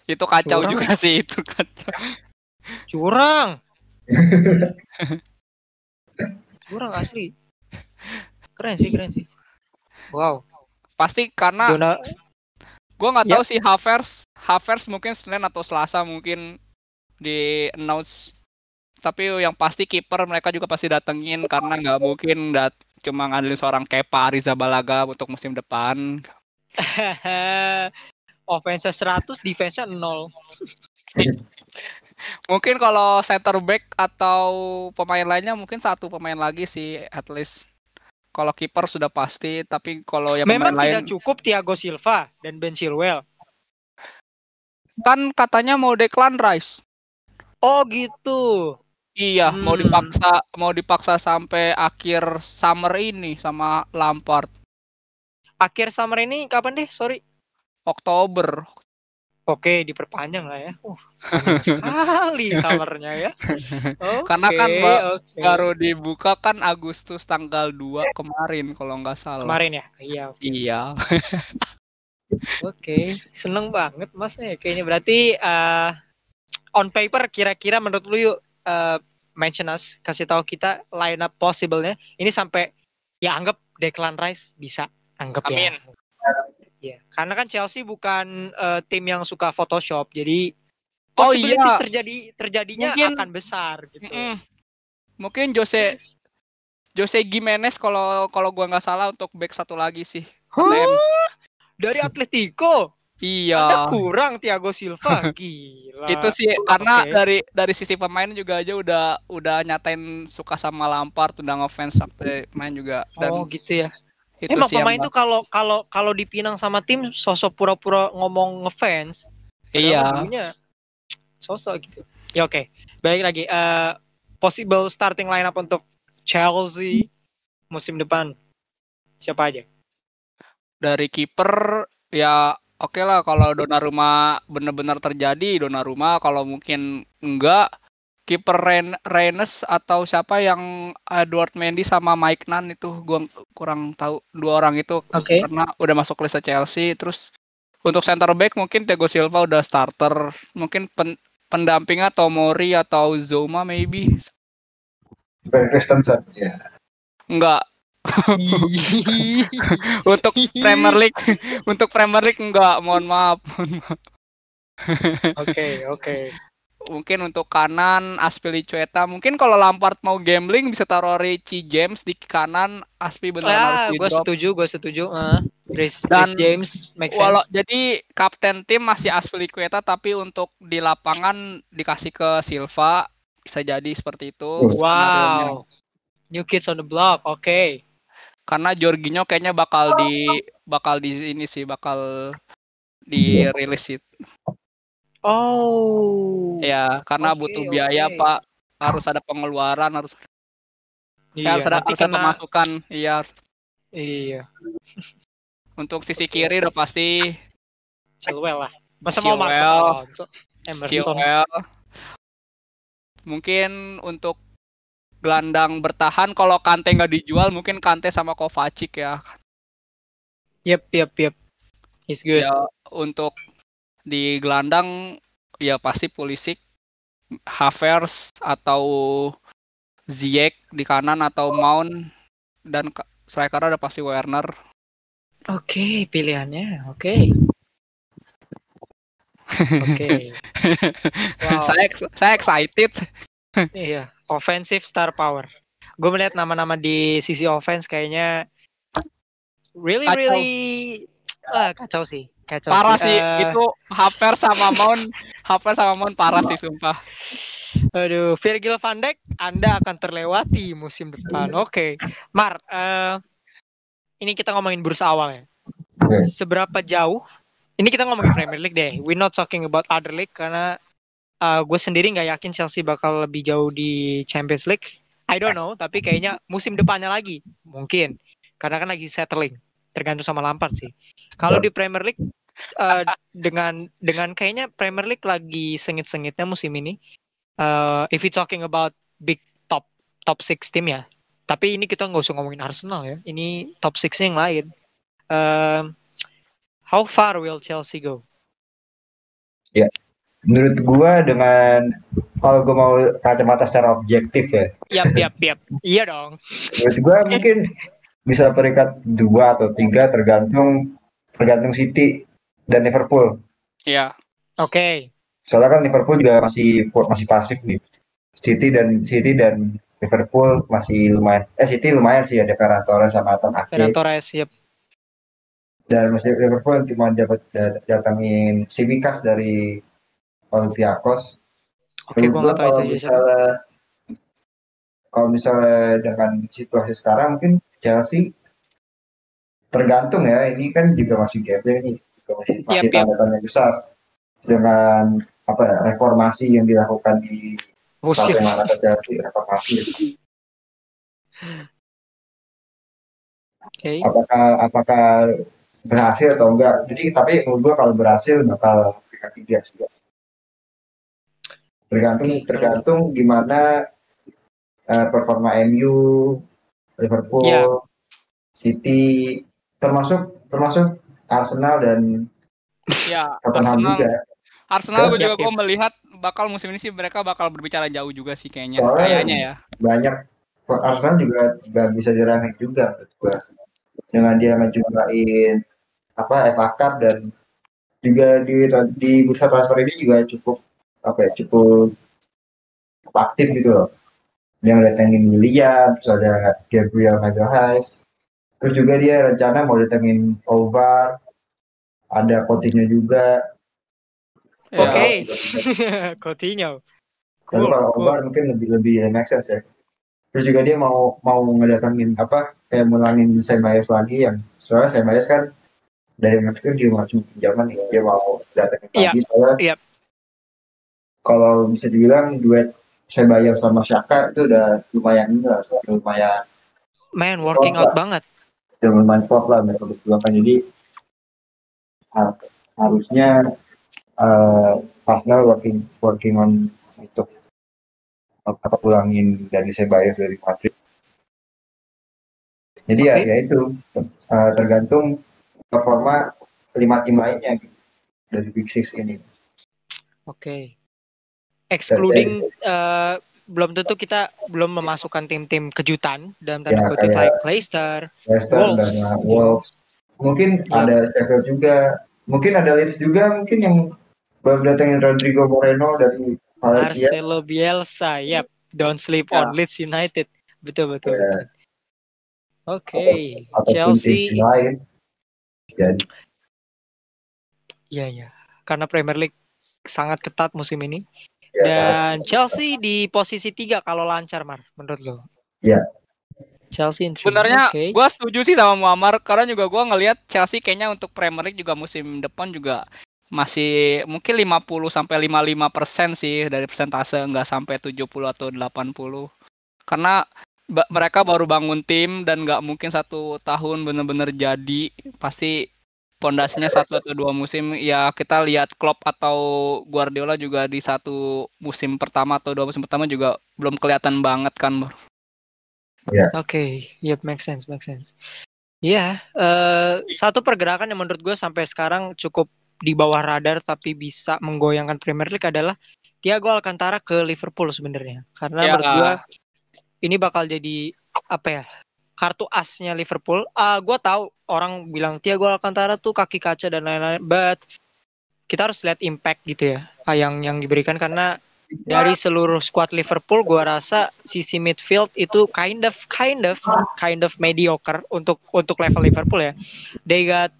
itu kacau Curang. juga sih itu kacau. Curang. Curang asli. Keren sih, keren sih. Wow. Pasti karena Dona gue nggak Ya. tahu sih Havertz Havertz mungkin Senin atau Selasa mungkin di announce tapi yang pasti kiper mereka juga pasti datengin karena nggak mungkin dat cuma ngandelin seorang Kepa Arrizabalaga untuk musim depan offense 100, defense 0. Mungkin kalau center back atau pemain lainnya mungkin satu pemain lagi sih at least. Kalau kiper sudah pasti, tapi kalau yang Memang pemain lain tidak cukup Thiago Silva dan Ben Chilwell. kan katanya mau Declan Rice. Oh gitu. Iya, mau Hmm. dipaksa mau dipaksa sampai akhir summer ini sama Lampard. Akhir summer ini kapan deh? Sorry. Oktober. Oke, diperpanjang lah ya. Uh, sekali summernya ya. Karena kan oke. Baru dibuka kan Agustus tanggal 2 kemarin kalau nggak salah. kemarin ya. Iya. Iya. Oke, seneng banget mas ya kayaknya berarti eh, on paper kira-kira menurut lu yuk eh, mention us kasih tahu kita line up possible-nya ini sampai ya anggap Declan Rice bisa anggap Amin. ya Iya, karena kan Chelsea bukan eh, tim yang suka Photoshop, jadi Oh, possibilities iya. terjadi terjadinya Mungkin- akan besar gitu. Mm-mm. Mungkin Jose Jose Gimenez kalau kalau gua nggak salah untuk back satu lagi sih. Huh? Dari Atletico, Iya. kurang Thiago Silva, gila. Itu sih karena Oke. dari dari sisi pemain juga aja udah udah nyatain suka sama Lampard udah ngefans sampai main juga dan Oh gitu ya. itu Emang sih pemain tuh kalau kalau kalau dipinang sama tim sosok pura-pura ngomong ngefans. iya sosok gitu. Ya oke. Baik lagi eh possible starting lineup untuk Chelsea musim depan. Siapa aja? dari kiper ya oke lah kalau Donnarumma bener-bener terjadi Donnarumma kalau mungkin enggak kiper Ren Rennes atau siapa yang Edward Mendy sama Mike Nan itu gua kurang tahu dua orang itu Oke. karena udah masuk list Chelsea terus untuk center back mungkin Thiago Silva udah starter mungkin pen- pendampingnya Tomori atau Zoma maybe Bukan Christensen. Ya. enggak untuk Premier League untuk Premier League enggak mohon maaf Oke, oke. mungkin untuk kanan Aspilicueta mungkin kalau Lampard mau gambling bisa taruh Richie James di kanan Aspi harus Ah, gue setuju, gue setuju. Uh, Chris, Dan Chris James make sense. Walau jadi kapten tim masih Aspilicueta tapi untuk di lapangan dikasih ke Silva bisa jadi seperti itu. Wow. New kids on the block. Oke. Karena Jorginho kayaknya bakal di bakal di ini sih bakal dirilis sih Oh. ya karena Oke, butuh biaya oke. Pak harus ada pengeluaran harus, Iya, harus ada, harus ada kena- pemasukan iya Iya. untuk sisi kiri udah pasti Chilwell lah. Masa mau Chilwell. Alonso? Emerson. Chilwell. Mungkin untuk gelandang bertahan kalau Kante nggak dijual mungkin Kante sama Kovacic ya. Yep, yep, yep. He's good. Ya untuk di gelandang ya pasti Pulisic, Havertz atau Ziyech di kanan atau Mount dan ke- striker ada pasti Werner. Oke, pilihannya. Oke. Oke. Wow. saya saya excited. Iya, offensive star power. Gue melihat nama-nama di sisi offense kayaknya really Kacau. really ah, kacau sih. Kacau Parah sih Eh, itu Havertz sama Mount, Havertz sama Mount parah sih sumpah. Aduh, Virgil van Dijk Anda akan terlewati musim depan. Oke. Mar, eh, ini kita ngomongin bursa awal ya. Seberapa jauh? Ini kita ngomongin Premier League deh. We're not talking about other league karena eh, gue sendiri nggak yakin Chelsea bakal lebih jauh di Champions League. I don't know, tapi kayaknya musim depannya lagi mungkin karena kan lagi settling. Tergantung sama Lampard sih. Kalau di Premier League eh, dengan dengan kayaknya Premier League lagi sengit-sengitnya musim ini. Eh, if we talking about big top top six team ya. Tapi ini kita nggak usah ngomongin Arsenal ya. Ini top six yang lain. Eh, how far will Chelsea go? Menurut gua dengan kalau gua mau kacamata secara objektif ya, Yap, yap, yap. Iya dong. menurut gua mungkin bisa peringkat dua atau tiga tergantung tergantung City dan Liverpool. Iya. Oke. Soalnya kan Liverpool juga masih masih pasif nih. City dan City dan Liverpool masih lumayan. Eh City lumayan sih ada Ferran Torres sama Nathan Ake. Ferran Torres, yap. Dan masih Liverpool cuma dapat da- datangin Simikas dari Olympiakos. Oke, gua nggak tahu kalau itu misalnya kalau misalnya dengan situasi sekarang mungkin Chelsea tergantung ya ini kan juga masih gambling nih juga masih masih Yap, yap. tanda tanya besar dengan apa ya reformasi yang dilakukan di. Partai mana Chelsea reformasi Oke. apakah apakah berhasil atau enggak jadi tapi menurut gua kalau berhasil bakal peringkat tiga sih tergantung tergantung gimana eh, performa MU Liverpool Ya. City termasuk termasuk Arsenal dan Ya, Tottenham Arsenal juga Arsenal gue juga gue melihat bakal musim ini sih mereka bakal berbicara jauh juga sih kayaknya. Soalnya- Kayaknya ya. banyak Arsenal juga nggak bisa diremeh juga gua dengan dia ngejumlahin apa FA Cup dan juga di di bursa transfer ini juga cukup apa ya cukup, aktif gitu loh. Yang datengin William, terus ada Gabriel Magalhaes, terus juga dia rencana mau datengin Ovar, ada Coutinho juga. Ya, Oke. Coutinho. Tapi Cool, kalau cool. Ovar mungkin lebih lebih make sense ya. Terus juga dia mau mau ngedatengin apa kayak mulangin Sebayos lagi yang soalnya Sebayos kan dari Mexico dia mau cuma pinjaman nih dia mau datengin Iya, lagi soalnya iya. Kalau bisa dibilang duet Sebayos sama Shaka itu udah lumayan lah lumayan Man, working out banget. udah lumayan klop lah mereka berdua kan jadi ha- harusnya eh Arsenal working working on itu apa pulangin dari Ceballos dari Madrid. Jadi ya, Oke. ya itu eh, tergantung performa lima tim lainnya gitu, dari Big Six ini. Oke. Excluding eh, belum tentu kita belum memasukkan tim-tim kejutan dalam tanda Ya, kutip kayak- like Leicester. Leicester Wolves. dan uh, Wolves. Mungkin Ya. ada Sheffield juga, mungkin ada Leeds juga, mungkin yang baru datengin Rodrigo Moreno dari Valencia. Marcelo Bielsa, yep. Don't sleep Ya. on Leeds United. Betul betul. Ya. Oke, ataupun Chelsea. tim-tim lain. Jadi Iya ya. Karena Premier League sangat ketat musim ini. Ya, Dan Chelsea di posisi tiga kalau lancar, Mar, menurut lo? Iya. Chelsea. Sebenarnya Oke. gua setuju sih sama Muammar karena juga gua ngelihat Chelsea kayaknya untuk Premier League juga musim depan juga masih mungkin 50 sampai 55 persen sih dari persentase nggak sampai 70 atau 80 karena ba- mereka baru bangun tim dan nggak mungkin satu tahun bener-bener jadi pasti pondasinya satu atau dua musim ya kita lihat Klopp atau Guardiola juga di satu musim pertama atau dua musim pertama juga belum kelihatan banget kan Oke, yep, make sense, make sense. Iya, eh, satu pergerakan yang menurut gue sampai sekarang cukup di bawah radar tapi bisa menggoyangkan Premier League adalah Thiago Alcantara ke Liverpool sebenarnya. Karena Ya. menurut gue ini bakal jadi apa ya? Kartu asnya Liverpool. Ah, gue tahu orang bilang Thiago Alcantara tuh kaki kaca dan lain-lain, but kita harus lihat impact gitu ya, ah, yang yang diberikan karena dari seluruh squad Liverpool gua rasa sisi midfield itu kind of kind of kind of mediocre untuk untuk level Liverpool ya. They got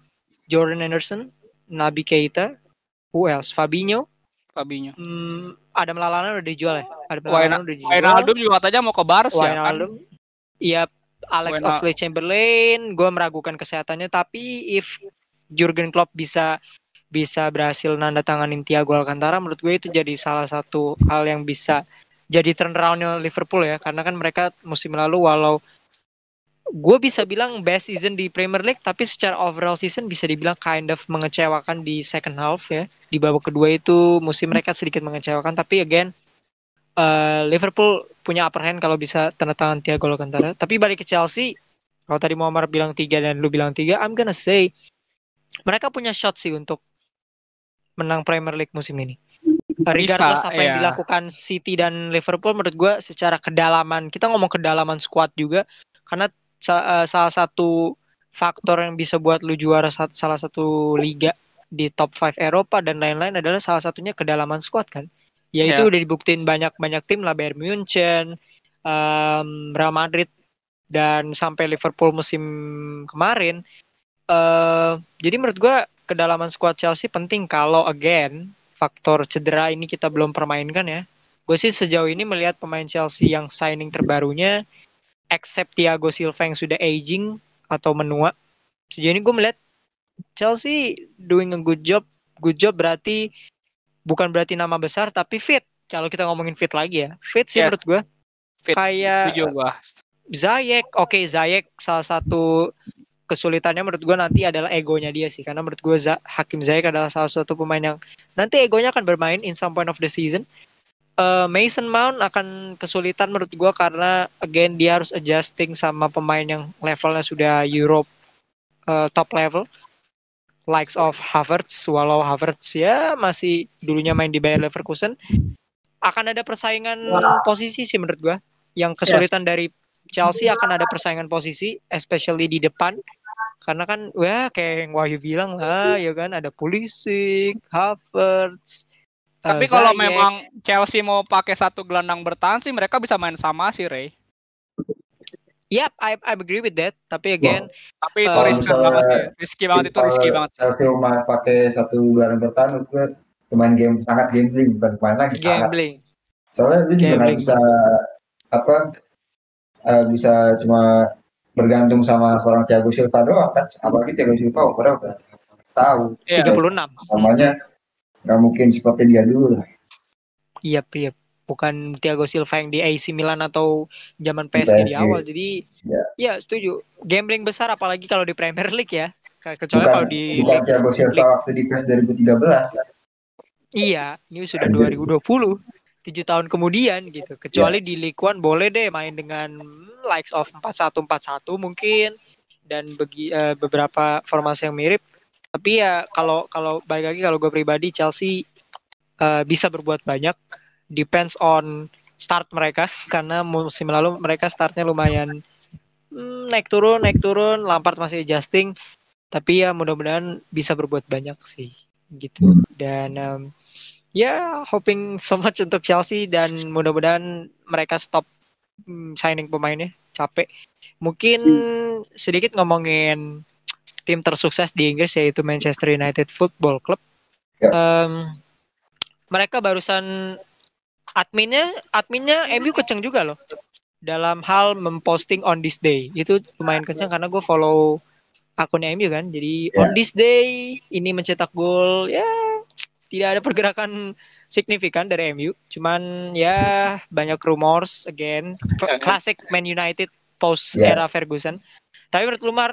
Jordan Henderson, Naby Keita, who else? Fabinho, Fabinho. hmm, Adam Lallana udah dijual ya. Adam Lallana udah dijual. Wijnaldum juga katanya mau ke Barca kan. Wijnaldum. Iya, Alex Oxlade Chamberlain, gue meragukan kesehatannya tapi if Jurgen Klopp bisa bisa berhasil nanda tanganin Thiago Alcantara menurut gue itu jadi salah satu hal yang bisa jadi turnaroundnya Liverpool ya. Karena kan mereka musim lalu walau gue bisa bilang best season di Premier League tapi secara overall season bisa dibilang kind of mengecewakan di second half ya. Di babak kedua itu musim mereka sedikit mengecewakan tapi again eh, Liverpool punya upper hand kalau bisa tanda tangan Thiago Alcantara tapi balik ke Chelsea kalau tadi Muammar bilang tiga dan lu bilang tiga I'm gonna say mereka punya shot sih untuk menang Premier League musim ini. Regardless apa yang iya. dilakukan City dan Liverpool menurut gue secara kedalaman kita ngomong kedalaman squad juga karena eh, salah satu faktor yang bisa buat lu juara salah satu liga di top 5 Eropa dan lain-lain adalah salah satunya kedalaman squad kan. Ya. udah dibuktiin banyak-banyak tim lah Bayern Munchen, em, Real Madrid dan sampai Liverpool musim kemarin. eh jadi menurut gua kedalaman squad Chelsea penting kalau again faktor cedera ini kita belum permainkan ya. Gue sih sejauh ini melihat pemain Chelsea yang signing terbarunya, except Thiago Silva yang sudah aging atau menua. Sejauh ini gue melihat Chelsea doing a good job. Good job berarti bukan berarti nama besar tapi fit. Kalau kita ngomongin fit lagi ya, fit sih Yes. menurut gue. Fit, Kayak gua. Zayek, oke Zayek salah satu kesulitannya menurut gue nanti adalah egonya dia sih karena menurut gue Hakim Zayek adalah salah satu pemain yang nanti egonya akan bermain in some point of the season. Eh, Mason Mount akan kesulitan menurut gue karena again dia harus adjusting sama pemain yang levelnya sudah Europe eh, top level likes of Havertz walau Havertz ya masih dulunya main di Bayer Leverkusen akan ada persaingan posisi sih menurut gue yang kesulitan dari Chelsea akan ada persaingan posisi especially di depan. Karena kan wah kayak yang Wahyu bilang lah ya kan ada Pulisic, Havertz, Tapi eh, kalau memang Chelsea mau pakai satu gelandang bertahan sih mereka bisa main sama sih Ray. Yap, I, I agree with that. Tapi again, Tapi itu riskan misalnya banget sih. Risky banget itu risky banget. Chelsea mau pakai satu gelandang bertahan gue pemain game sangat gambling bukan pemain lagi sangat gambling. soalnya lu juga nggak Gambling. bisa apa eh, bisa cuma bergantung sama seorang Thiago Silva doang kan apalagi Thiago Silva umurnya udah tahu Iya. 36. namanya nggak mungkin seperti dia dulu lah Iya, iya. Bukan Thiago Silva yang di AC Milan atau zaman PSG di awal. Jadi, Ya. ya setuju. Gambling besar apalagi kalau di Premier League ya. Ke- Kecuali bukan kalau di bukan League- Thiago Silva waktu di PES 2013 Iya, ini sudah Anjir. 2020. tujuh tahun kemudian gitu. Kecuali di League One boleh deh main dengan likes of 4-1 4-1 mungkin dan bagi eh, beberapa formasi yang mirip. Tapi ya kalau kalau balik lagi kalau gue pribadi Chelsea eh, bisa berbuat banyak depends on start mereka. Karena musim lalu mereka startnya lumayan hmm, naik turun naik turun. Lampard masih adjusting. Tapi ya mudah-mudahan bisa berbuat banyak sih gitu. Dan em, ya hoping so much untuk Chelsea. Dan mudah-mudahan mereka stop mm, signing pemainnya. Capek. Mungkin sedikit ngomongin tim tersukses di Inggris yaitu Manchester United Football Club. Ya. Em, mereka barusan adminnya adminnya MU kenceng juga loh. Dalam hal memposting on this day. Itu lumayan kenceng karena gue follow akunnya MU kan. Jadi Ya. on this day ini mencetak gol ya tidak ada pergerakan signifikan dari MU cuman ya banyak rumors again Cl- classic Man United post Ya. era Ferguson. Tapi menurut Lumar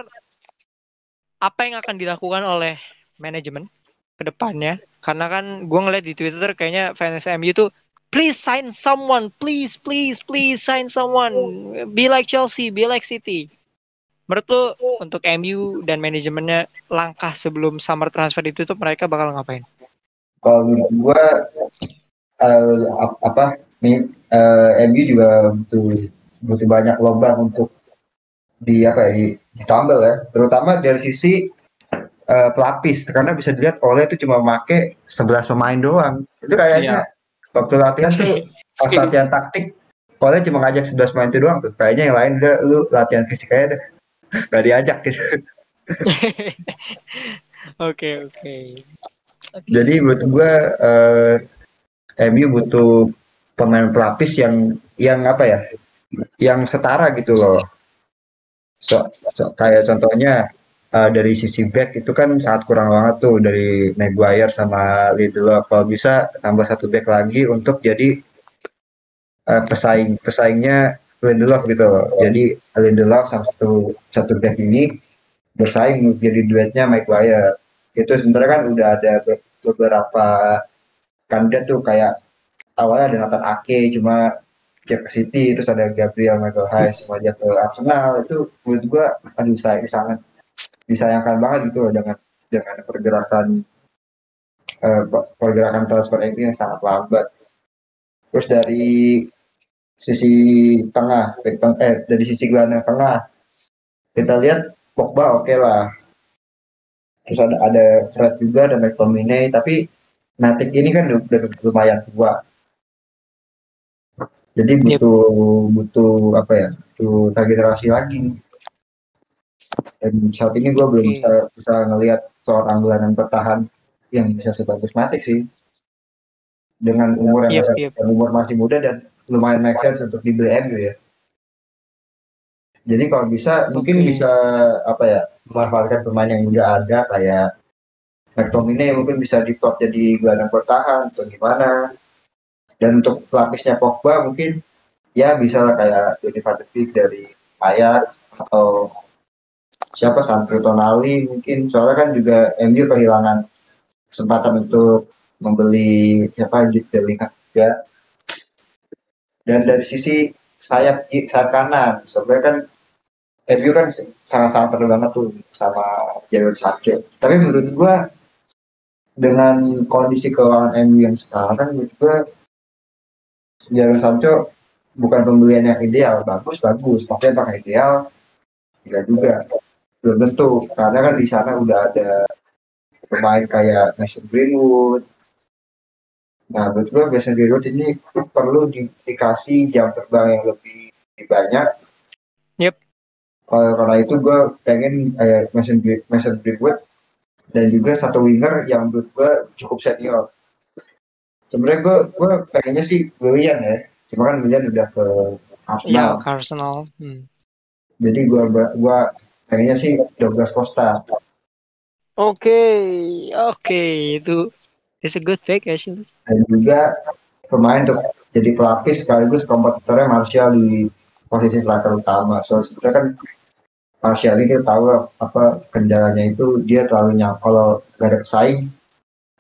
apa yang akan dilakukan oleh manajemen ke depannya? Karena kan gue ngeliat di Twitter kayaknya fans MU tuh please sign someone please please please sign someone. Be like Chelsea be like City. Menurut lu untuk MU dan manajemennya langkah sebelum summer transfer itu tuh mereka bakal ngapain? Kalau gua eh, ap- apa nih eh, MU juga butuh butuh banyak lubang untuk di apa ya di, ditambal ya. Terutama dari sisi eh, pelapis. Karena bisa dilihat oleh itu cuma make 11 pemain doang. Itu kayaknya waktu latihan tuh pas latihan taktik oleh cuma ngajak 11 pemain itu doang tuh. Kayaknya yang lain udah lu latihan fisik aja deh. Gak diajak gitu. Oke oke. Jadi menurut gua eh, MU butuh pemain pelapis yang yang apa ya? Yang setara gitu loh. So, so- kayak contohnya eh, dari sisi back itu kan sangat kurang banget tuh dari Maguire sama Lindelof. Kalau bisa tambah satu back lagi untuk jadi eh, pesaing pesaingnya Lindelof gitu loh. Jadi Lindelof sama satu satu back ini bersaing jadi duetnya Maguire itu sebenarnya kan udah ada be- beberapa kandidat tuh kayak awalnya ada Nathan Ake cuma dia City terus ada Gabriel Magalhaes cuma dia ke Arsenal itu menurut gua aduh saya sangat disayangkan banget gitu loh dengan dengan pergerakan pe- pergerakan transfer MU yang sangat lambat. Terus dari sisi tengah eh dari sisi gelandang tengah kita lihat Pogba oke lah. Terus ada ada Fred juga ada McTominay tapi Matic ini kan udah, lumayan tua. Jadi Yep. butuh butuh apa ya butuh regenerasi lagi dan saat ini gue belum bisa bisa ngelihat seorang gelandang bertahan yang bisa sebagus Matic sih dengan umur yang, Yep, yep. yang umur masih muda dan lumayan make sense untuk dibeli MU ya jadi kalau bisa mungkin Oke. bisa apa ya memanfaatkan pemain yang udah ada kayak McTominay mungkin bisa diplot jadi gelandang bertahan atau gimana dan untuk pelapisnya Pogba mungkin ya bisa lah kayak Donny van de Beek dari Ajax atau siapa Sandro Tonali mungkin soalnya kan juga MU kehilangan kesempatan untuk membeli siapa Jude Bellingham juga dan dari sisi sayap sayap kanan sebenarnya kan MU kan sangat-sangat terlalu banget tuh sama Jadon Sancho. Tapi menurut gua dengan kondisi keuangan MU yang sekarang, menurut gua Jadon Sancho bukan pembelian yang ideal. Bagus bagus, tapi apakah ideal? Tidak juga. Belum tentu karena kan di sana udah ada pemain kayak Mason Greenwood. Nah, menurut gue Mason Greenwood ini perlu di, dikasih jam terbang yang lebih, lebih banyak. Yep. Kalau karena itu gue pengen kayak Mason, Mason Greenwood dan juga satu winger yang menurut gue cukup senior. Sebenarnya gue gue pengennya sih Willian ya, cuma kan Willian udah ke Ya, Arsenal. Arsenal. Hmm. Jadi gue gue pengennya sih Douglas Costa. Oke, oke itu it's a good pick actually. dan juga pemain untuk jadi pelapis sekaligus kompetitornya Martial di posisi striker utama. So sebenarnya kan Martial ini kita tahu apa kendalanya itu dia terlalu nyang kalau gak ada pesaing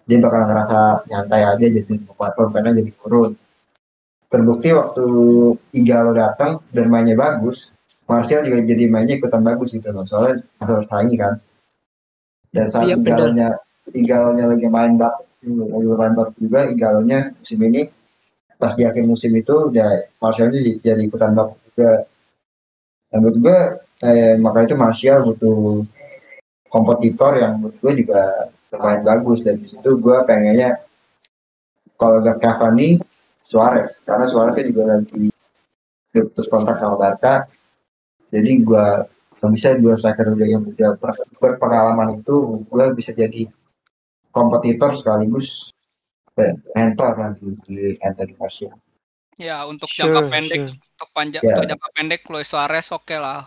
dia bakal ngerasa nyantai aja jadi pemainnya jadi turun. Terbukti waktu Igalo datang dan mainnya bagus, Martial juga jadi mainnya ikutan bagus gitu loh. Soalnya masalah saingi kan. Dan saat Iya, benar. Igalonya Igalonya lagi main bak lagi main bagus juga Igalonya musim ini pas di akhir musim itu ya Martial jadi, jadi ikutan bagus juga. Dan menurut gue eh, maka itu Martial butuh kompetitor yang menurut gue juga bermain bagus dan di situ gue pengennya kalau gak Cavani Suarez karena Suarez kan juga lagi putus kontrak sama Barca jadi gue kalau bisa dua striker udah yang udah ber- berpengalaman itu gue bisa jadi kompetitor sekaligus eh, mentor nanti di Anthony Martial Ya, untuk Sure, jangka pendek, sure. untuk panjang, Ya. untuk jangka pendek Luis Suarez oke lah.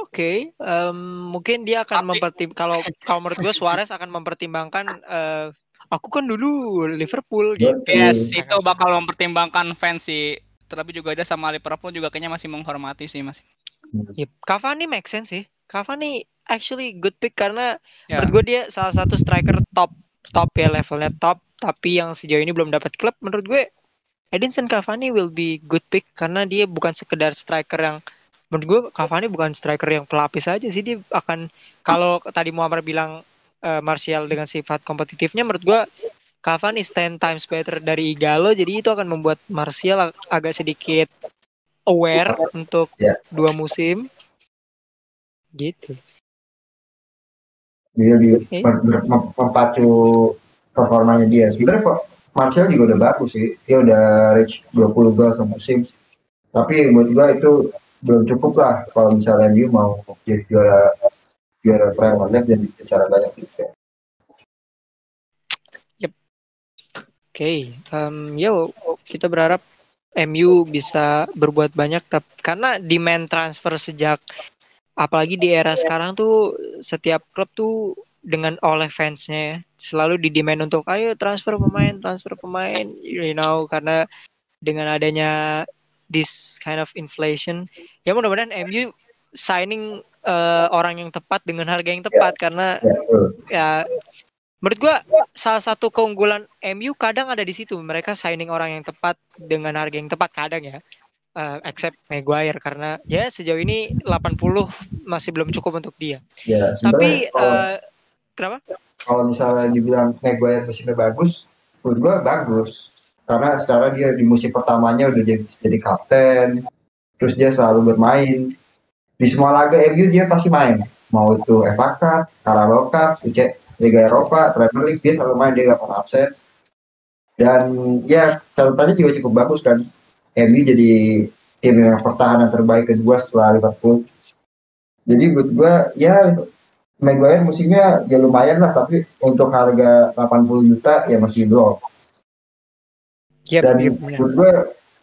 Oke, em, mungkin dia akan Tapi- mempertim kalau kalau menurut gue Suarez akan mempertimbangkan eh, aku kan dulu Liverpool gitu. Yes, Hmm. itu bakal mempertimbangkan fans sih. Terlebih juga dia sama Liverpool juga kayaknya masih menghormati sih masih. Yep. Cavani make sense sih. Cavani actually good pick karena Ya. menurut gue dia salah satu striker top top ya levelnya top tapi yang sejauh ini belum dapat klub menurut gue Edinson Cavani will be good pick karena dia bukan sekedar striker yang menurut gue Cavani bukan striker yang pelapis aja sih dia akan kalau tadi Muammar bilang eh, Martial dengan sifat kompetitifnya menurut gue Cavani is 10 times better dari Igalo jadi itu akan membuat Martial ag- agak sedikit aware untuk Ya. dua musim gitu jadi lebih Oke. ber- ber- mem- mempacu performanya dia sebenarnya kok Martial juga udah bagus sih dia udah reach 20 gol semusim tapi menurut gua itu belum cukup lah kalau misalnya dia mau jadi juara juara Premier League dan bicara banyak gitu ya. Oke, em, yo kita berharap MU bisa berbuat banyak tapi karena demand transfer sejak apalagi di era sekarang tuh setiap klub tuh dengan oleh fansnya ya, selalu di demand untuk ayo transfer pemain, transfer pemain, you know karena dengan adanya this kind of inflation ya mudah-mudahan MU signing eh, orang yang tepat dengan harga yang tepat karena Ya, betul. ya menurut gua salah satu keunggulan MU kadang ada di situ. Mereka signing orang yang tepat dengan harga yang tepat kadang ya. Eh, except Maguire karena ya sejauh ini 80 masih belum cukup untuk dia. Ya tapi kalau, eh, kenapa? kalau misalnya dibilang Maguire musimnya bagus menurut gua bagus. Karena secara dia di musim pertamanya udah jadi jadi kapten terus dia selalu bermain. Di semua laga MU dia pasti main. Mau itu FA Cup, Carabao Cup, UC Liga Eropa, Premier League dia selalu main dia gak pernah absen. Dan ya catatannya juga cukup bagus kan. MU jadi tim yang pertahanan terbaik kedua setelah Liverpool. Jadi buat gua ya Maguire musimnya ya lumayan lah tapi untuk harga 80 juta ya masih belum. Yep, dan yep, menurut gue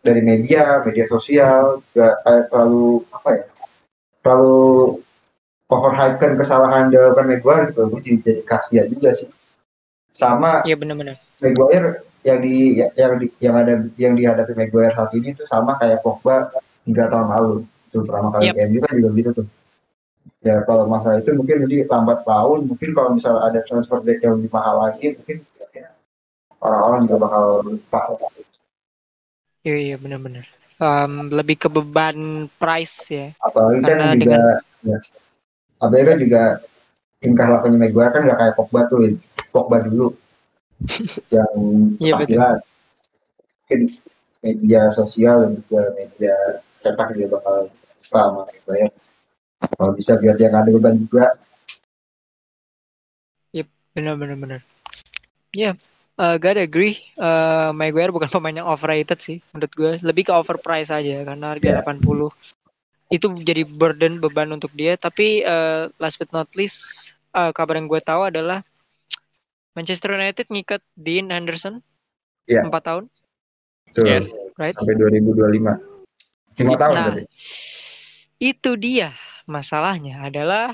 dari media media sosial juga kayak terlalu apa ya terlalu overhypekan kesalahan dilakukan Maguire gitu gue jadi, jadi kasihan juga sih sama Iya benar-benar. Maguire yang di yang di, yang ada yang dihadapi Maguire saat ini tuh sama kayak Pogba tiga tahun lalu itu pertama kali Yep. ke MU kan juga gitu tuh ya kalau masalah itu mungkin jadi lambat laun mungkin kalau misalnya ada transfer back yang lebih mahal lagi mungkin ya, orang-orang juga bakal lupa Iya iya benar-benar. Em, lebih ke beban price ya. apalagi kan Karena juga ya, kan juga tingkah lakunya Maguire kan gak kayak Pogba tuh Pogba dulu yang Iya, betul. tampilan mungkin media sosial dan juga media cetak juga bakal sama Maguire Kalau bisa biar dia nggak ada beban juga. Bener bener bener. Ya, yeah, gotta agree. Uh, Maguire bukan pemain yang overrated sih menurut gue. Lebih ke overpriced aja karena harga Yeah. 80 itu jadi burden beban untuk dia. Tapi uh, last but not least, uh, kabar yang gue tahu adalah Manchester United ngikat Dean Henderson Iya. empat tahun, Tuh, Yes. right? sampai 2025. Lima tahun Nah, berarti. itu dia masalahnya adalah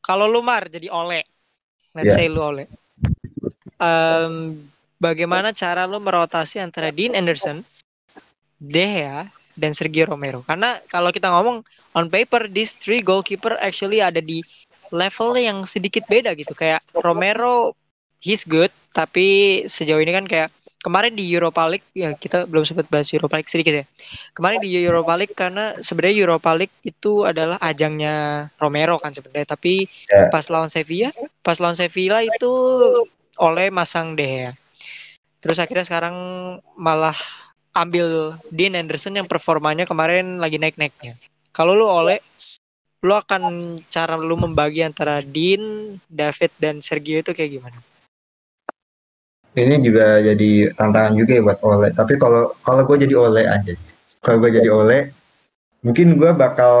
kalau lu mar jadi oleh, let's Yeah. say lu oleh, Em, bagaimana cara lu merotasi antara Dean Anderson, De Gea, dan Sergio Romero? Karena kalau kita ngomong on paper, these three goalkeeper actually ada di level yang sedikit beda gitu. Kayak Romero, he's good, tapi sejauh ini kan kayak kemarin di Europa League ya kita belum sempat bahas Europa League sedikit ya. Kemarin di Europa League karena sebenarnya Europa League itu adalah ajangnya Romero kan sebenarnya, tapi Ya. pas lawan Sevilla, pas lawan Sevilla itu oleh masang De Gea. Terus akhirnya sekarang malah ambil Dean Anderson yang performanya kemarin lagi naik-naiknya. Kalau lu oleh lu akan cara lu membagi antara Dean, David dan Sergio itu kayak gimana? Ini juga jadi tantangan juga ya buat Ole. Tapi kalau kalau gue jadi Ole aja, kalau gue jadi Ole, mungkin gue bakal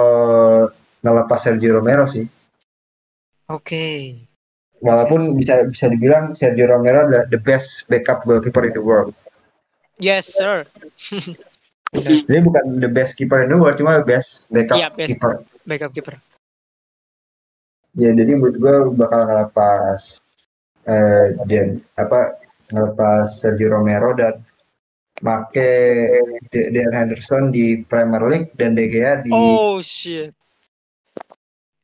ngelepas Sergio Romero sih. Oke. Walaupun bisa bisa dibilang Sergio Romero adalah the best backup goalkeeper in the world. Yes, sir. Dia bukan the best keeper in the world, cuma best backup Iya, best. keeper. Backup keeper. Ya jadi menurut gue bakal ngelepas eh dan apa ngelepas Sergio Romero dan make De- Dean Henderson di Premier League dan De Gea di Oh shit. eh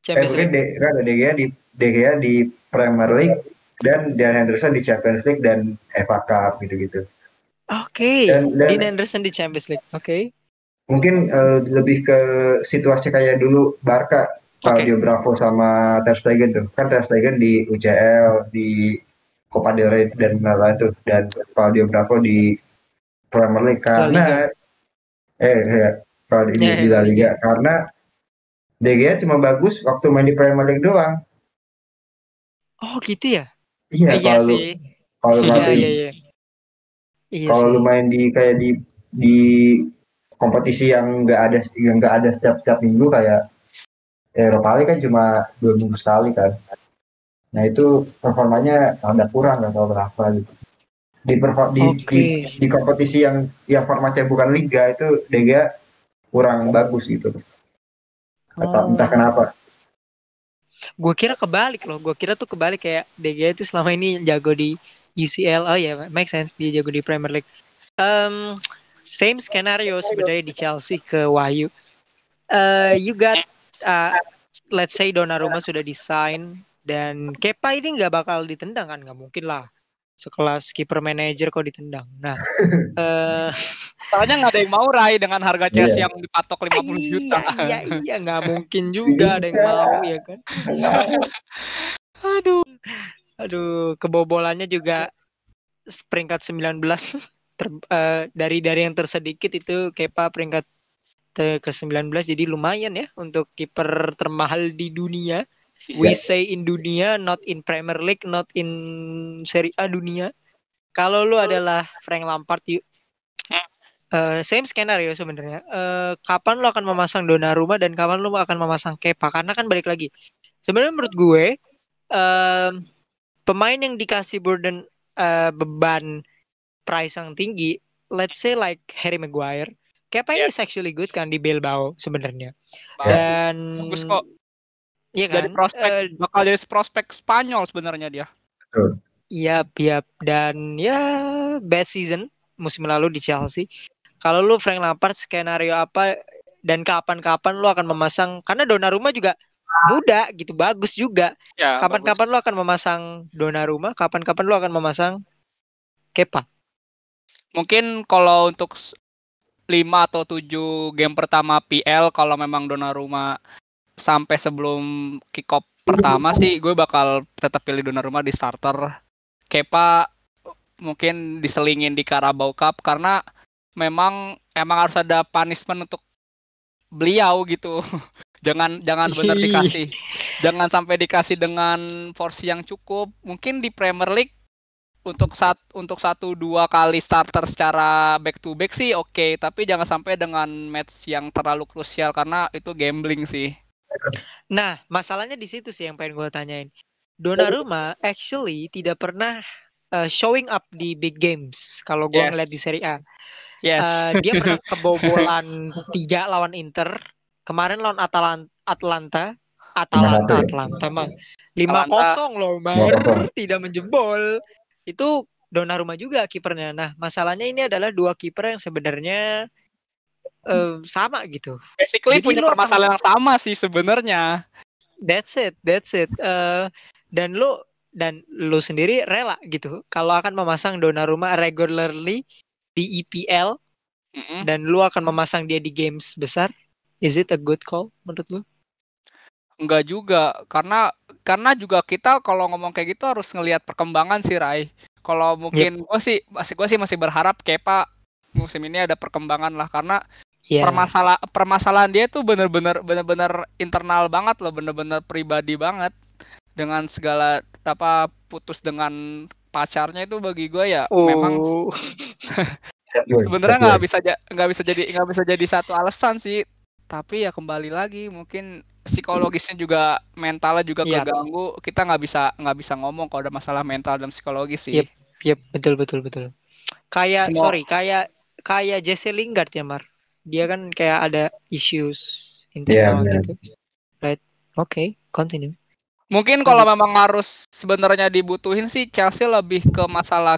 Champions League. De, kan De Gea di De Gea di Premier League dan Dean Henderson di Champions League dan FA Cup gitu-gitu. Oke. Dan- dan- Dean Anderson di Champions League. Oke. Mungkin eh, lebih ke situasi kayak dulu Barca Claudio Bravo sama Ter Stegen tuh. Kan Ter Stegen di UCL, di Copa del Rey dan lain-lain tuh dan Claudio Bravo di Premier League karena eh ya, kalau di, Ya, di La Liga karena De Gea cuma bagus waktu main di Premier League doang. Oh gitu ya? Iya, Eh, iya kalau lu sih. kalau lu Iya main- iya kalau lu main di kayak di di kompetisi yang nggak ada yang nggak ada setiap setiap minggu kayak Eropa League kan cuma dua minggu sekali kan. Nah itu performanya ada kurang nggak tahu berapa gitu. Di, perfor- di, Oke. di di kompetisi yang yang formatnya bukan liga itu Dega kurang bagus gitu. Atau entah kenapa. Gue kira kebalik loh. Gue kira tuh kebalik kayak Gea itu selama ini jago di UCL. Oh ya, make sense dia jago di Premier League. Um, same scenario sebenarnya di Chelsea ke Wahyu. Uh, you got uh, let's say Donnarumma sudah desain dan Kepa ini nggak bakal ditendang kan? Nggak mungkin lah. Sekelas kiper manager kok ditendang. Nah, eh Soalnya nggak ada yang mau Rai dengan harga Chelsea Iya. yang dipatok 50 juta. Iya, iya, iya, nggak mungkin juga ada yang mau ya kan. Aduh, aduh, kebobolannya juga peringkat 19 ter, eh, dari dari yang tersedikit itu Kepa peringkat ke 19 jadi lumayan ya untuk kiper termahal di dunia. We Ya. say in dunia, not in Premier League, not in Serie A dunia. Kalau lu adalah Frank Lampard, yuk. Eh, same skenario sebenarnya. Eh, kapan lu akan memasang Donnarumma dan kapan lu akan memasang Kepa? Karena kan balik lagi. Sebenarnya menurut gue, em, pemain yang dikasih burden eh, beban price yang tinggi, let's say like Harry Maguire, Kepa ini Yeah. is actually good kan di Bilbao sebenarnya. Dan Bagus kok. Iya kan? Jadi prospek Eh, bakal jadi prospek Spanyol sebenarnya dia. Iya, iya dan ya bad season musim lalu di Chelsea. Kalau lu Frank Lampard skenario apa dan kapan-kapan lu akan memasang karena Donnarumma juga muda gitu, bagus juga. Ya, Kapan-kapan lu akan memasang Donnarumma, kapan-kapan lu akan memasang Kepa. Mungkin kalau untuk 5 atau 7 game pertama PL kalau memang Donnarumma sampai sebelum kick off pertama sih gue bakal tetap pilih Donnarumma di starter. Kepa mungkin diselingin di Carabao Cup karena memang emang harus ada punishment untuk beliau gitu. Jangan jangan benar Ih. dikasih. Jangan sampai dikasih dengan porsi yang cukup. Mungkin di Premier League untuk sat untuk satu dua kali starter secara back to back sih oke, tapi jangan sampai dengan match yang terlalu krusial karena itu gambling sih. Nah, masalahnya di situ sih yang pengen gue tanyain. Donnarumma actually tidak pernah uh, showing up di big games kalau gue Yes. ngeliat di Serie A. Yes. Uh, dia pernah kebobolan tiga lawan Inter. Kemarin lawan Atalan Atlanta. Atalanta, ya? Atlanta mah. Lima kosong loh, Mar. 5-0. Tidak menjebol. Itu Donnarumma juga kipernya. Nah, masalahnya ini adalah dua kiper yang sebenarnya eh, sama gitu. Basically Jadi punya permasalahan yang sama sih sebenarnya. That's it, that's it. Eh, dan lu dan lu sendiri rela gitu kalau akan memasang Donnarumma regularly di EPL Mm-mm. dan lu akan memasang dia di games besar. Is it a good call menurut lu? Enggak juga, karena karena juga kita kalau ngomong kayak gitu harus ngelihat perkembangan sih Rai. Kalau mungkin gue sih masih gue sih masih berharap Kepa musim ini ada perkembangan lah karena Iya. permasala permasalahan dia tuh bener-bener bener-bener internal banget loh, bener-bener pribadi banget dengan segala apa putus dengan pacarnya itu bagi gue ya memang Oh. sebenarnya nggak bisa nggak bisa jadi nggak bisa jadi satu alasan sih tapi ya kembali lagi mungkin psikologisnya juga mentalnya juga Iya. keganggu kita nggak bisa nggak bisa ngomong kalau ada masalah mental dan psikologis sih Yep. Yep, betul betul betul. Kayak Semua- sorry, kayak kayak Jesse Lingard ya, Mar. Dia kan kayak ada issues Iya, internal benar. gitu. Right. Oke, continue. mungkin kalau memang harus sebenarnya dibutuhin sih Chelsea lebih ke masalah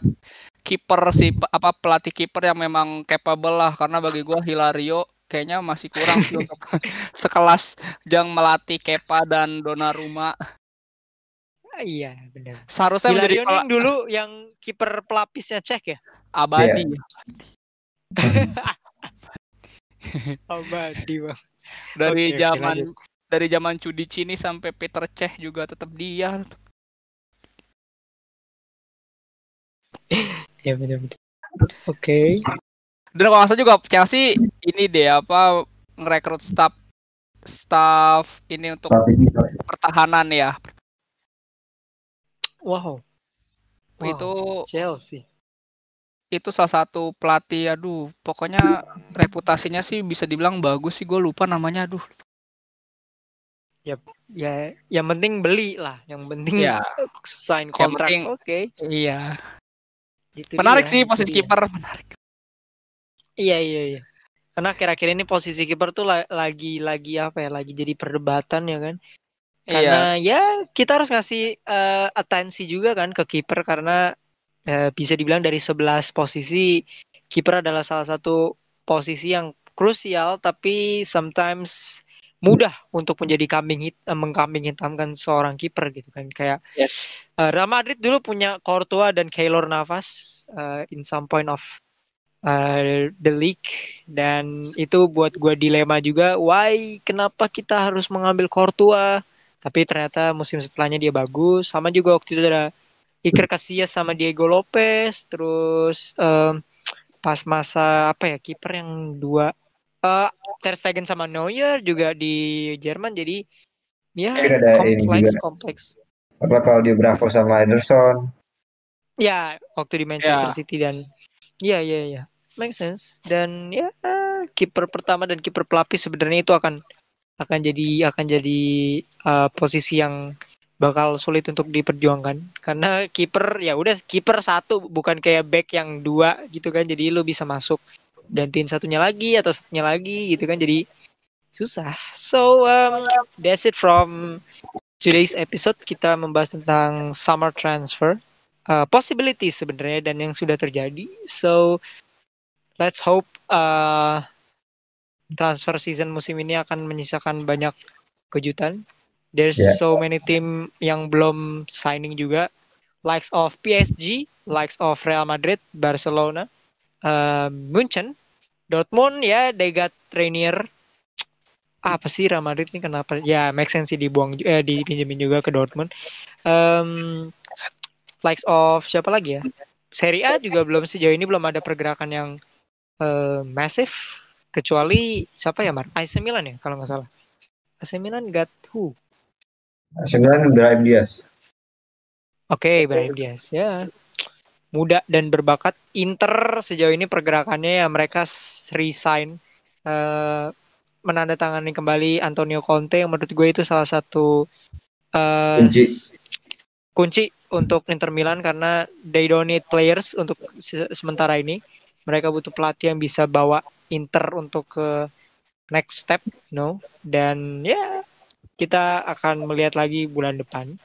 kiper sih apa pelatih kiper yang memang capable lah karena bagi gua Hilario kayaknya masih kurang sih untuk sekelas Jang melatih Kepa dan Donnarumma Ah, iya, benar. seharusnya menjadi Hilario ini pela- yang dulu yang kiper pelapisnya cek ya? abadi Abadi, Bang. dari oke, zaman lanjut. dari zaman Cudi Cini sampai Peter Cech juga tetap dia Ya benar benar. Oke. Dan kalau nggak salah juga Chelsea ini deh apa ngerekrut staff staff ini untuk pertahanan ya Wow. Wow. itu Chelsea. itu salah satu pelatih aduh pokoknya reputasinya sih bisa dibilang bagus sih gue lupa namanya aduh Ya, yang penting beli lah. Yang penting ya sign kontrak. Oke. iya Itu menarik dia, sih posisi dia. kiper menarik Iya iya iya. Karena kira-kira ini posisi kiper tuh la- lagi lagi apa ya? Lagi jadi perdebatan ya kan? iya Karena ya kita harus ngasih eh, atensi juga kan ke kiper karena eh, bisa dibilang dari 11 posisi kiper adalah salah satu posisi yang krusial tapi sometimes mudah untuk menjadi kambing hit, eh, mengkambing hitamkan seorang kiper gitu kan kayak yes Eh, Real Madrid dulu punya Courtois dan Keylor Navas eh, in some point of eh, the league dan itu buat gua dilema juga why kenapa kita harus mengambil Courtois tapi ternyata musim setelahnya dia bagus sama juga waktu itu ada Iker Casillas sama Diego Lopez terus em, pas masa apa ya kiper yang dua eh Ter Stegen sama Neuer juga di Jerman jadi ya kompleks juga. kompleks Apa kalau di Bravo sama Ederson? Ya, waktu di Manchester Ya. City dan ya ya ya. Make sense. Dan ya kiper pertama dan kiper pelapis sebenarnya itu akan akan jadi akan jadi uh, posisi yang bakal sulit untuk diperjuangkan. Karena kiper ya udah kiper satu bukan kayak back yang dua gitu kan. Jadi lu bisa masuk gantiin satunya lagi atau satunya lagi gitu kan. Jadi susah. So um, that's it from today's episode. Kita membahas tentang summer transfer uh, possibilities sebenarnya dan yang sudah terjadi. So let's hope uh, transfer season musim ini akan menyisakan banyak kejutan. There's Yeah. so many team yang belum signing juga, likes of PSG, likes of Real Madrid, Barcelona, uh, Munchen, Dortmund ya, they got Rainier. Apa sih Real Madrid ini kenapa? Ya, make sense sih dibuang eh, dipinjemin juga ke Dortmund. Um, likes of siapa lagi ya? Serie A juga belum sejauh ini belum ada pergerakan yang eh, massive kecuali siapa ya Mar? AC Milan ya kalau nggak salah. AC Milan got who? AC Milan Brahim Diaz. Oke, Brahim Diaz ya. Muda dan berbakat. Inter sejauh ini pergerakannya ya mereka resign eh menandatangani kembali Antonio Conte yang menurut gue itu salah satu eh, Kunci. kunci untuk Inter Milan karena they don't need players untuk se- sementara ini. Mereka butuh pelatih yang bisa bawa Inter untuk ke next step, you know. Dan ya kita akan melihat lagi bulan depan.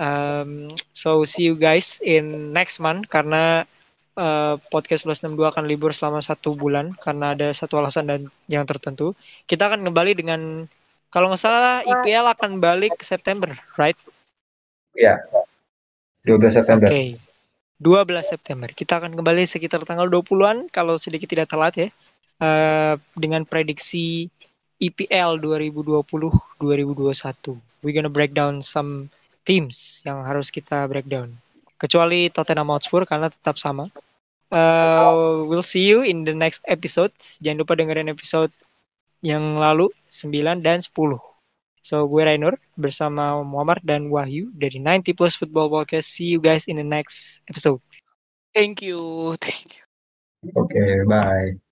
Um, so see you guys in next month karena uh, podcast plus 62 akan libur selama satu bulan karena ada satu alasan dan yang tertentu. Kita akan kembali dengan kalau nggak salah IPL akan balik September, right? 12 September. Oke. 12 September. Kita akan kembali sekitar tanggal 20-an kalau sedikit tidak telat ya. Eh, dengan prediksi E IPL 2020-2021. We're gonna break down some teams yang harus kita breakdown. Kecuali Tottenham Hotspur karena tetap sama. Eh, we'll see you in the next episode. Jangan lupa dengerin episode yang lalu 9 dan 10. So gue Rainur bersama Muhammad dan Wahyu dari 90 Plus Football Podcast. See you guys in the next episode. Thank you. Thank you. Oke, bye.